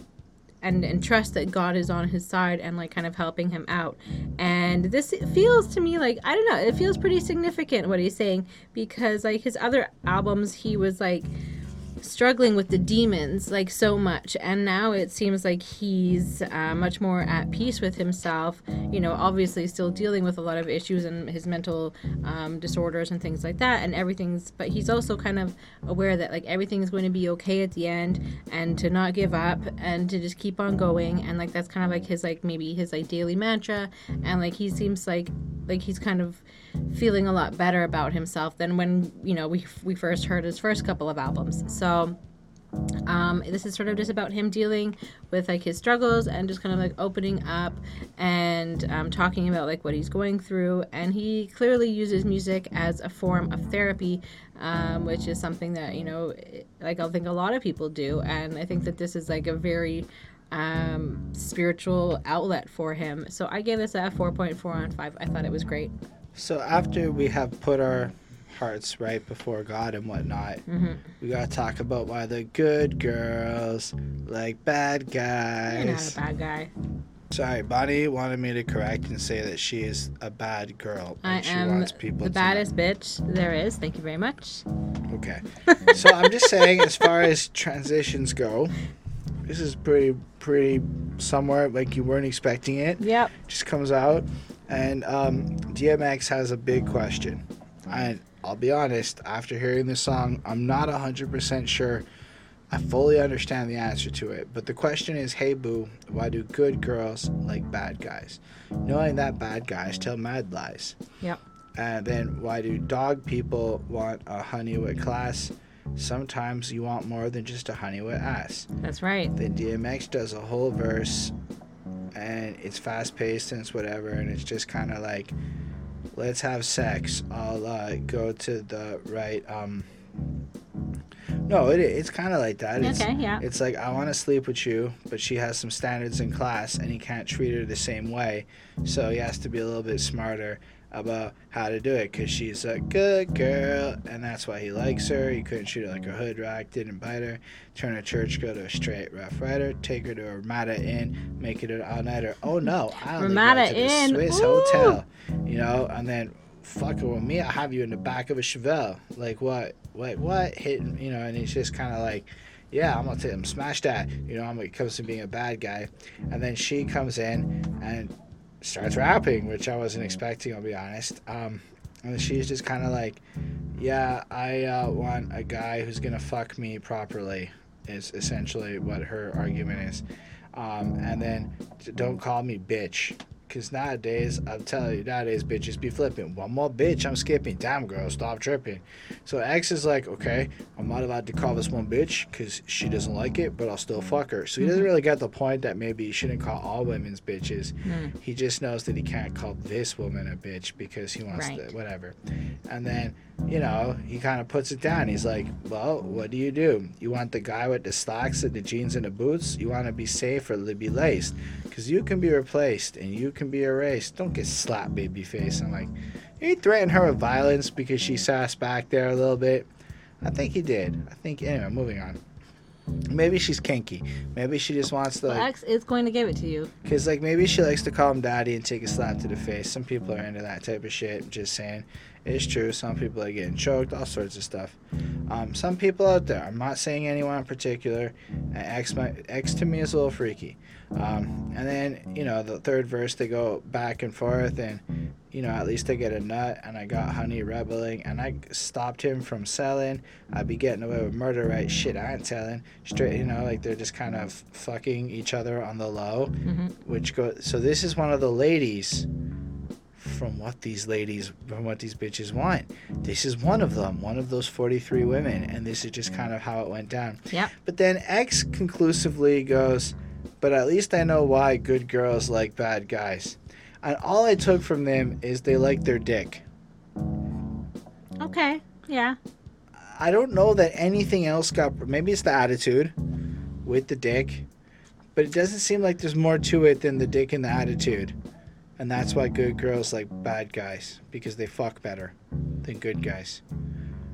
and and trust that God is on his side and like kind of helping him out. And this feels to me like I don't know, it feels pretty significant what he's saying because like his other albums he was like struggling with the demons like so much. And now it seems like he's uh, much more at peace with himself you know obviously still dealing with a lot of issues and his mental um, disorders and things like that and everything's but he's also kind of aware that like everything's going to be okay at the end and to not give up and to just keep on going and like that's kind of like his like maybe his like daily mantra and like he seems like like he's kind of feeling a lot better about himself than when you know we we first heard his first couple of albums so Um, this is sort of just about him dealing with like his struggles and just kind of like opening up and um, talking about like what he's going through. And he clearly uses music as a form of therapy, um, which is something that you know, like I think a lot of people do. And I think that this is like a very um, spiritual outlet for him. So I gave this a 4.4 on 5. I thought it was great. So after we have put our hearts right before God and whatnot, Mm-hmm. we gotta talk about why the good girls like bad guys. You're not a bad guy. Sorry, Bonnie wanted me to correct and say that she is a bad girl. I and she am wants people the baddest bitch there is. Thank you very much. Okay. so I'm just saying, as far as transitions go, this is pretty, pretty somewhere like you weren't expecting it. Yep. Just comes out, and um, DMX has a big question. And I'll be honest, after hearing this song, I'm not 100% sure I fully understand the answer to it. But the question is, hey boo, why do good girls like bad guys? Knowing that bad guys tell mad lies. Yep. And then why do dog people want a honey with class? Sometimes you want more than just a honey with ass. That's right. Then DMX does a whole verse, and it's fast paced and it's whatever, and it's just kind of like, let's have sex. I'll uh, go to the right. Um, no, it, it's kind of like that. It's, Okay, yeah. It's like I want to sleep with you, but she has some standards in class, and he can't treat her the same way, so he has to be a little bit smarter about how to do it because she's a good girl and that's why he likes her. He couldn't shoot her like a hood rat didn't bite her. Turn a church girl to a straight Ruff Ryder take her to a ramada inn make it an all-nighter. Oh no i only Ramada to the Inn, swiss ooh. hotel you know and then fucking with me i'll have you in the back of a chevelle. Like what like what? Hitting you know and it's just kind of like yeah, I'm gonna tell him smash that. You know, I'm it comes to being a bad guy, and then she comes in and starts rapping, which I wasn't expecting. I'll be honest. Um, and she's just kind of like, yeah, I uh, want a guy who's gonna fuck me properly. Is essentially what her argument is. Um, and then don't call me bitch. Cause nowadays, I'm telling you, nowadays bitches be flipping. One more bitch, I'm skipping. Damn girl, stop tripping. So X is like, okay, I'm not allowed to call this one bitch because she doesn't like it, but I'll still fuck her. So he doesn't mm-hmm. really get the point that maybe he shouldn't call all women's bitches. Mm. He just knows that he can't call this woman a bitch because he wants Right. to, whatever. And then, you know, he kind of puts it down. He's like, well, what do you do? You want the guy with the slacks and the jeans and the boots? You want to be safe or to be laced? Because you can be replaced and you can be erased. Don't get slapped, baby face. I'm like, he threatened her with violence because she sassed back there a little bit. I think he did. I think, anyway, moving on. Maybe she's kinky. Maybe she just wants to, like, X is going to give it to you. Cause like maybe she likes to call him daddy and take a slap to the face. Some people are into that type of shit. Just saying, it's true. Some people are getting choked, all sorts of stuff. Um, some people out there. I'm not saying anyone in particular. X my X to me is a little freaky. Um, and then you know the third verse they go back and forth and you know at least I get a nut and I got honey rebelling and I stopped him from selling. I'd be getting away with murder, right? Shit, I ain't selling. Straight, you know, like they're just kind of fucking each other on the low hmm which go so this is one of the ladies from what these ladies from what these bitches want this is one of them one of those 43 women and this is just kind of how it went down Yeah. but then x conclusively goes but at least i know why good girls like bad guys and all i took from them is they like their dick Okay. Yeah. i don't know that anything else got maybe it's the attitude with the dick but it doesn't seem like there's more to it than the dick and the attitude and that's why good girls like bad guys because they fuck better than good guys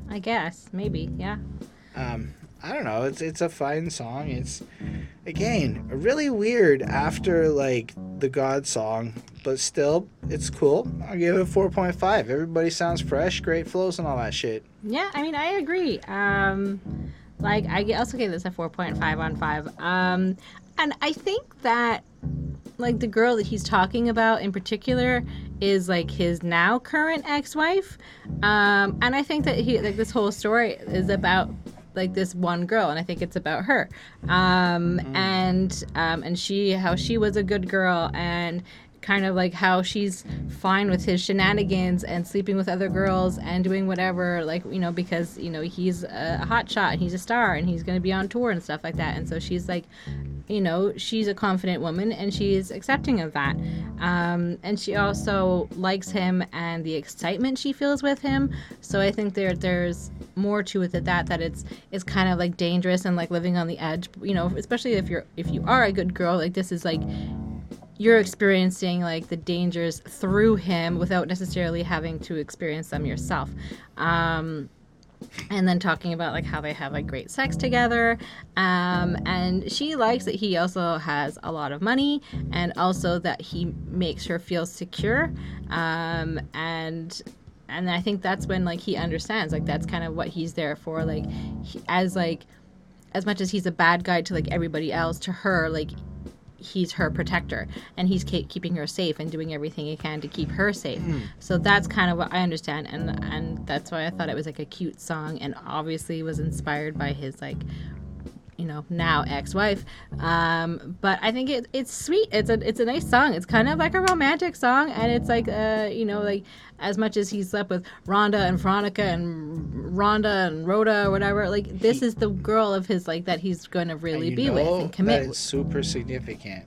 I guess. Maybe. Yeah. um i don't know it's it's a fine song it's again really weird after like the god song but still it's cool i'll give it 4.5 everybody sounds fresh great flows and all that shit Yeah, I mean, I agree. Um, like, I also gave this a 4.5 on 5. Um, and I think that, like, the girl that he's talking about in particular is, like, his now current ex wife. Um, and I think that he, like, this whole story is about like this one girl and i think it's about her. Um and um and she how she was a good girl and kind of like how she's fine with his shenanigans and sleeping with other girls and doing whatever like you know because you know he's a hot shot and he's a star and he's going to be on tour and stuff like that. And so she's like you know she's a confident woman and she's accepting of that. Um, and she also likes him and the excitement she feels with him. So i think there there's more to it than that that it's it's kind of like dangerous and like living on the edge you know especially if you're if you are a good girl like this is like you're experiencing like the dangers through him without necessarily having to experience them yourself. Um, and then talking about like how they have like great sex together um, and she likes that he also has a lot of money and also that he makes her feel secure um, and and i think that's when like he understands like that's kind of what he's there for like he, as like as much as he's a bad guy to like everybody else to her like he's her protector and he's ke- keeping her safe and doing everything he can to keep her safe. Hmm. So that's kind of what I understand and and that's why I thought it was like a cute song and obviously was inspired by his like you know now ex-wife um, but i think it, it's sweet it's a it's a nice song it's kind of like a romantic song and it's like uh you know like as much as he slept with rhonda and veronica and rhonda and rhoda or whatever like this is the girl of his like that he's going to really be with and commit is super significant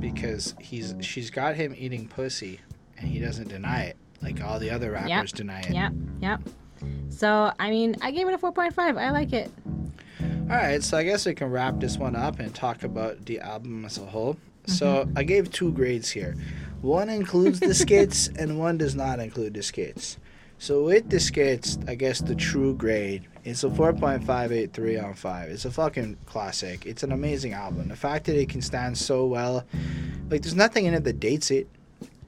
because he's she's got him eating pussy, and he doesn't deny it. Like all the other rappers deny it. Yep, yep. So I mean, I gave it a four point five. I like it. All right, so I guess we can wrap this one up and talk about the album as a whole. So mm-hmm. I gave two grades here. One includes the skits, and one does not include the skits. So with the skits, I guess the true grade is a 4.583 on 5. It's a fucking classic. It's an amazing album. The fact that it can stand so well, like there's nothing in it that dates it.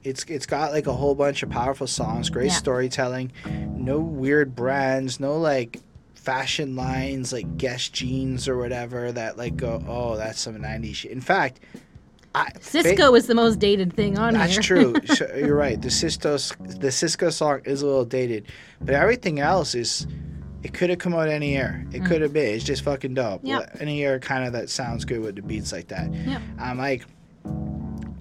It's it's got like a whole bunch of powerful songs, great Yeah. storytelling, no weird brands, no like fashion lines like Guess jeans or whatever that like go, oh, that's some 90s shit. In fact, I, Sisqó is the most dated thing on that's here. That's true. So you're right. The Sisqó the Sisqó song is a little dated, but everything else is. It could have come out any year. It could have been. It's just fucking dope. Mm. Yep. Any year, kind of that sounds good with the beats like that. Yep. I'm like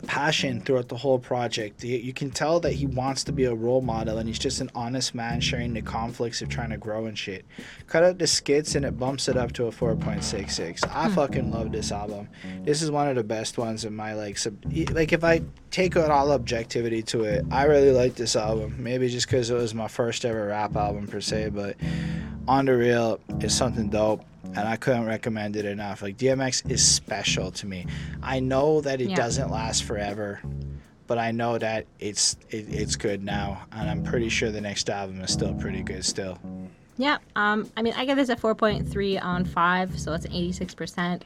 passion throughout the whole project. You, can tell that he wants to be a role model, and he's just an honest man sharing the conflicts of trying to grow and shit. Cut out the skits, and it bumps it up to a 4.66. Hmm. I fucking love this album. This is one of the best ones in my like. Sub- like if I take out all objectivity to it, I really like this album. Maybe just because it was my first ever rap album per se, but on the real it's something dope and I couldn't recommend it enough. Like DMX is special to me. I know that it Yeah. doesn't last forever, but I know that it's it, it's good now, and I'm pretty sure the next album is still pretty good still. Yeah, um, I mean, I give this a 4.3 on 5, so it's an 86%.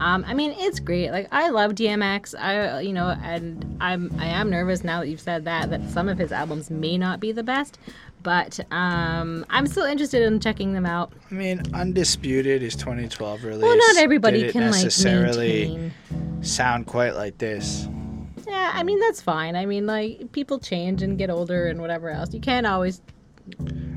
Um, I mean, it's great. Like, I love DMX. I, you know, and I'm, I am nervous now that you've said that, that some of his albums may not be the best, but um, I'm still interested in checking them out. I mean, Undisputed is 2012 release. Well, not everybody Did it can, like, necessarily maintain. sound quite like this. Yeah, I mean, that's fine. I mean, like, people change and get older and whatever else. You can't always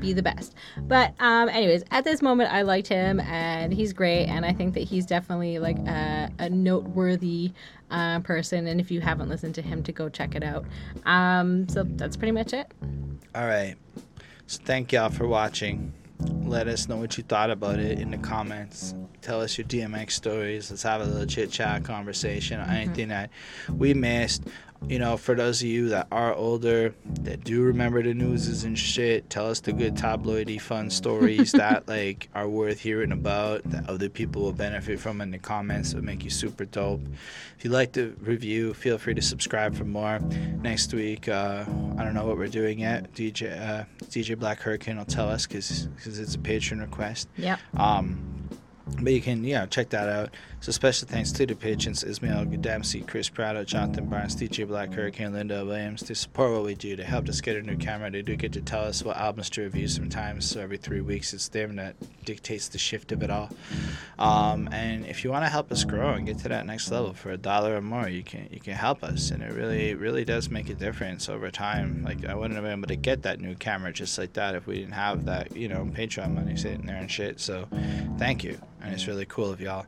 be the best. But um anyways, at this moment I liked him and he's great and I think that he's definitely like a, a noteworthy uh, person and if you haven't listened to him to go check it out. Um so that's pretty much it. All right. So thank y'all for watching. Let us know what you thought about it in the comments. Tell us your DMX stories. Let's have a little chit chat conversation on mm-hmm. anything that we missed. You know, for those of you that are older, that do remember the newses and shit, tell us the good tabloidy fun stories that like are worth hearing about that other people will benefit from in the comments. It would make you super dope. If you like the review, feel free to subscribe for more. Next week, uh, I don't know what we're doing yet. DJ uh, DJ Black Hurricane will tell us because because it's a patron request. Yeah. Um, but you can, yeah, check that out. So special thanks to the patrons Ismail Dempsey, Chris Prado, Jonathan Barnes, DJ Black, Hurricane, Linda Williams. To support what we do, to help us get a new camera, they do get to tell us what albums to review sometimes. So every three weeks, it's them that dictates the shift of it all. Um, and if you want to help us grow and get to that next level for a dollar or more, you can you can help us, and it really really does make a difference over time. Like I wouldn't have been able to get that new camera just like that if we didn't have that you know Patreon money sitting there and shit. So thank you. And it's really cool of y'all.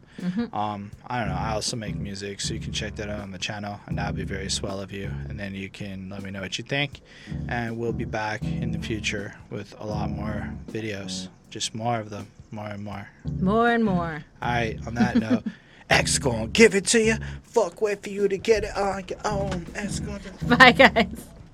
Um, I don't know. I also make music, so you can check that out on the channel, and that'd be very swell of you. And then you can let me know what you think, and we'll be back in the future with a lot more videos, just more of them, more and more. More and more. All right. On that note. X gonna give it to you. Fuck, wait for you to get it on your own. X gonna. Bye, guys.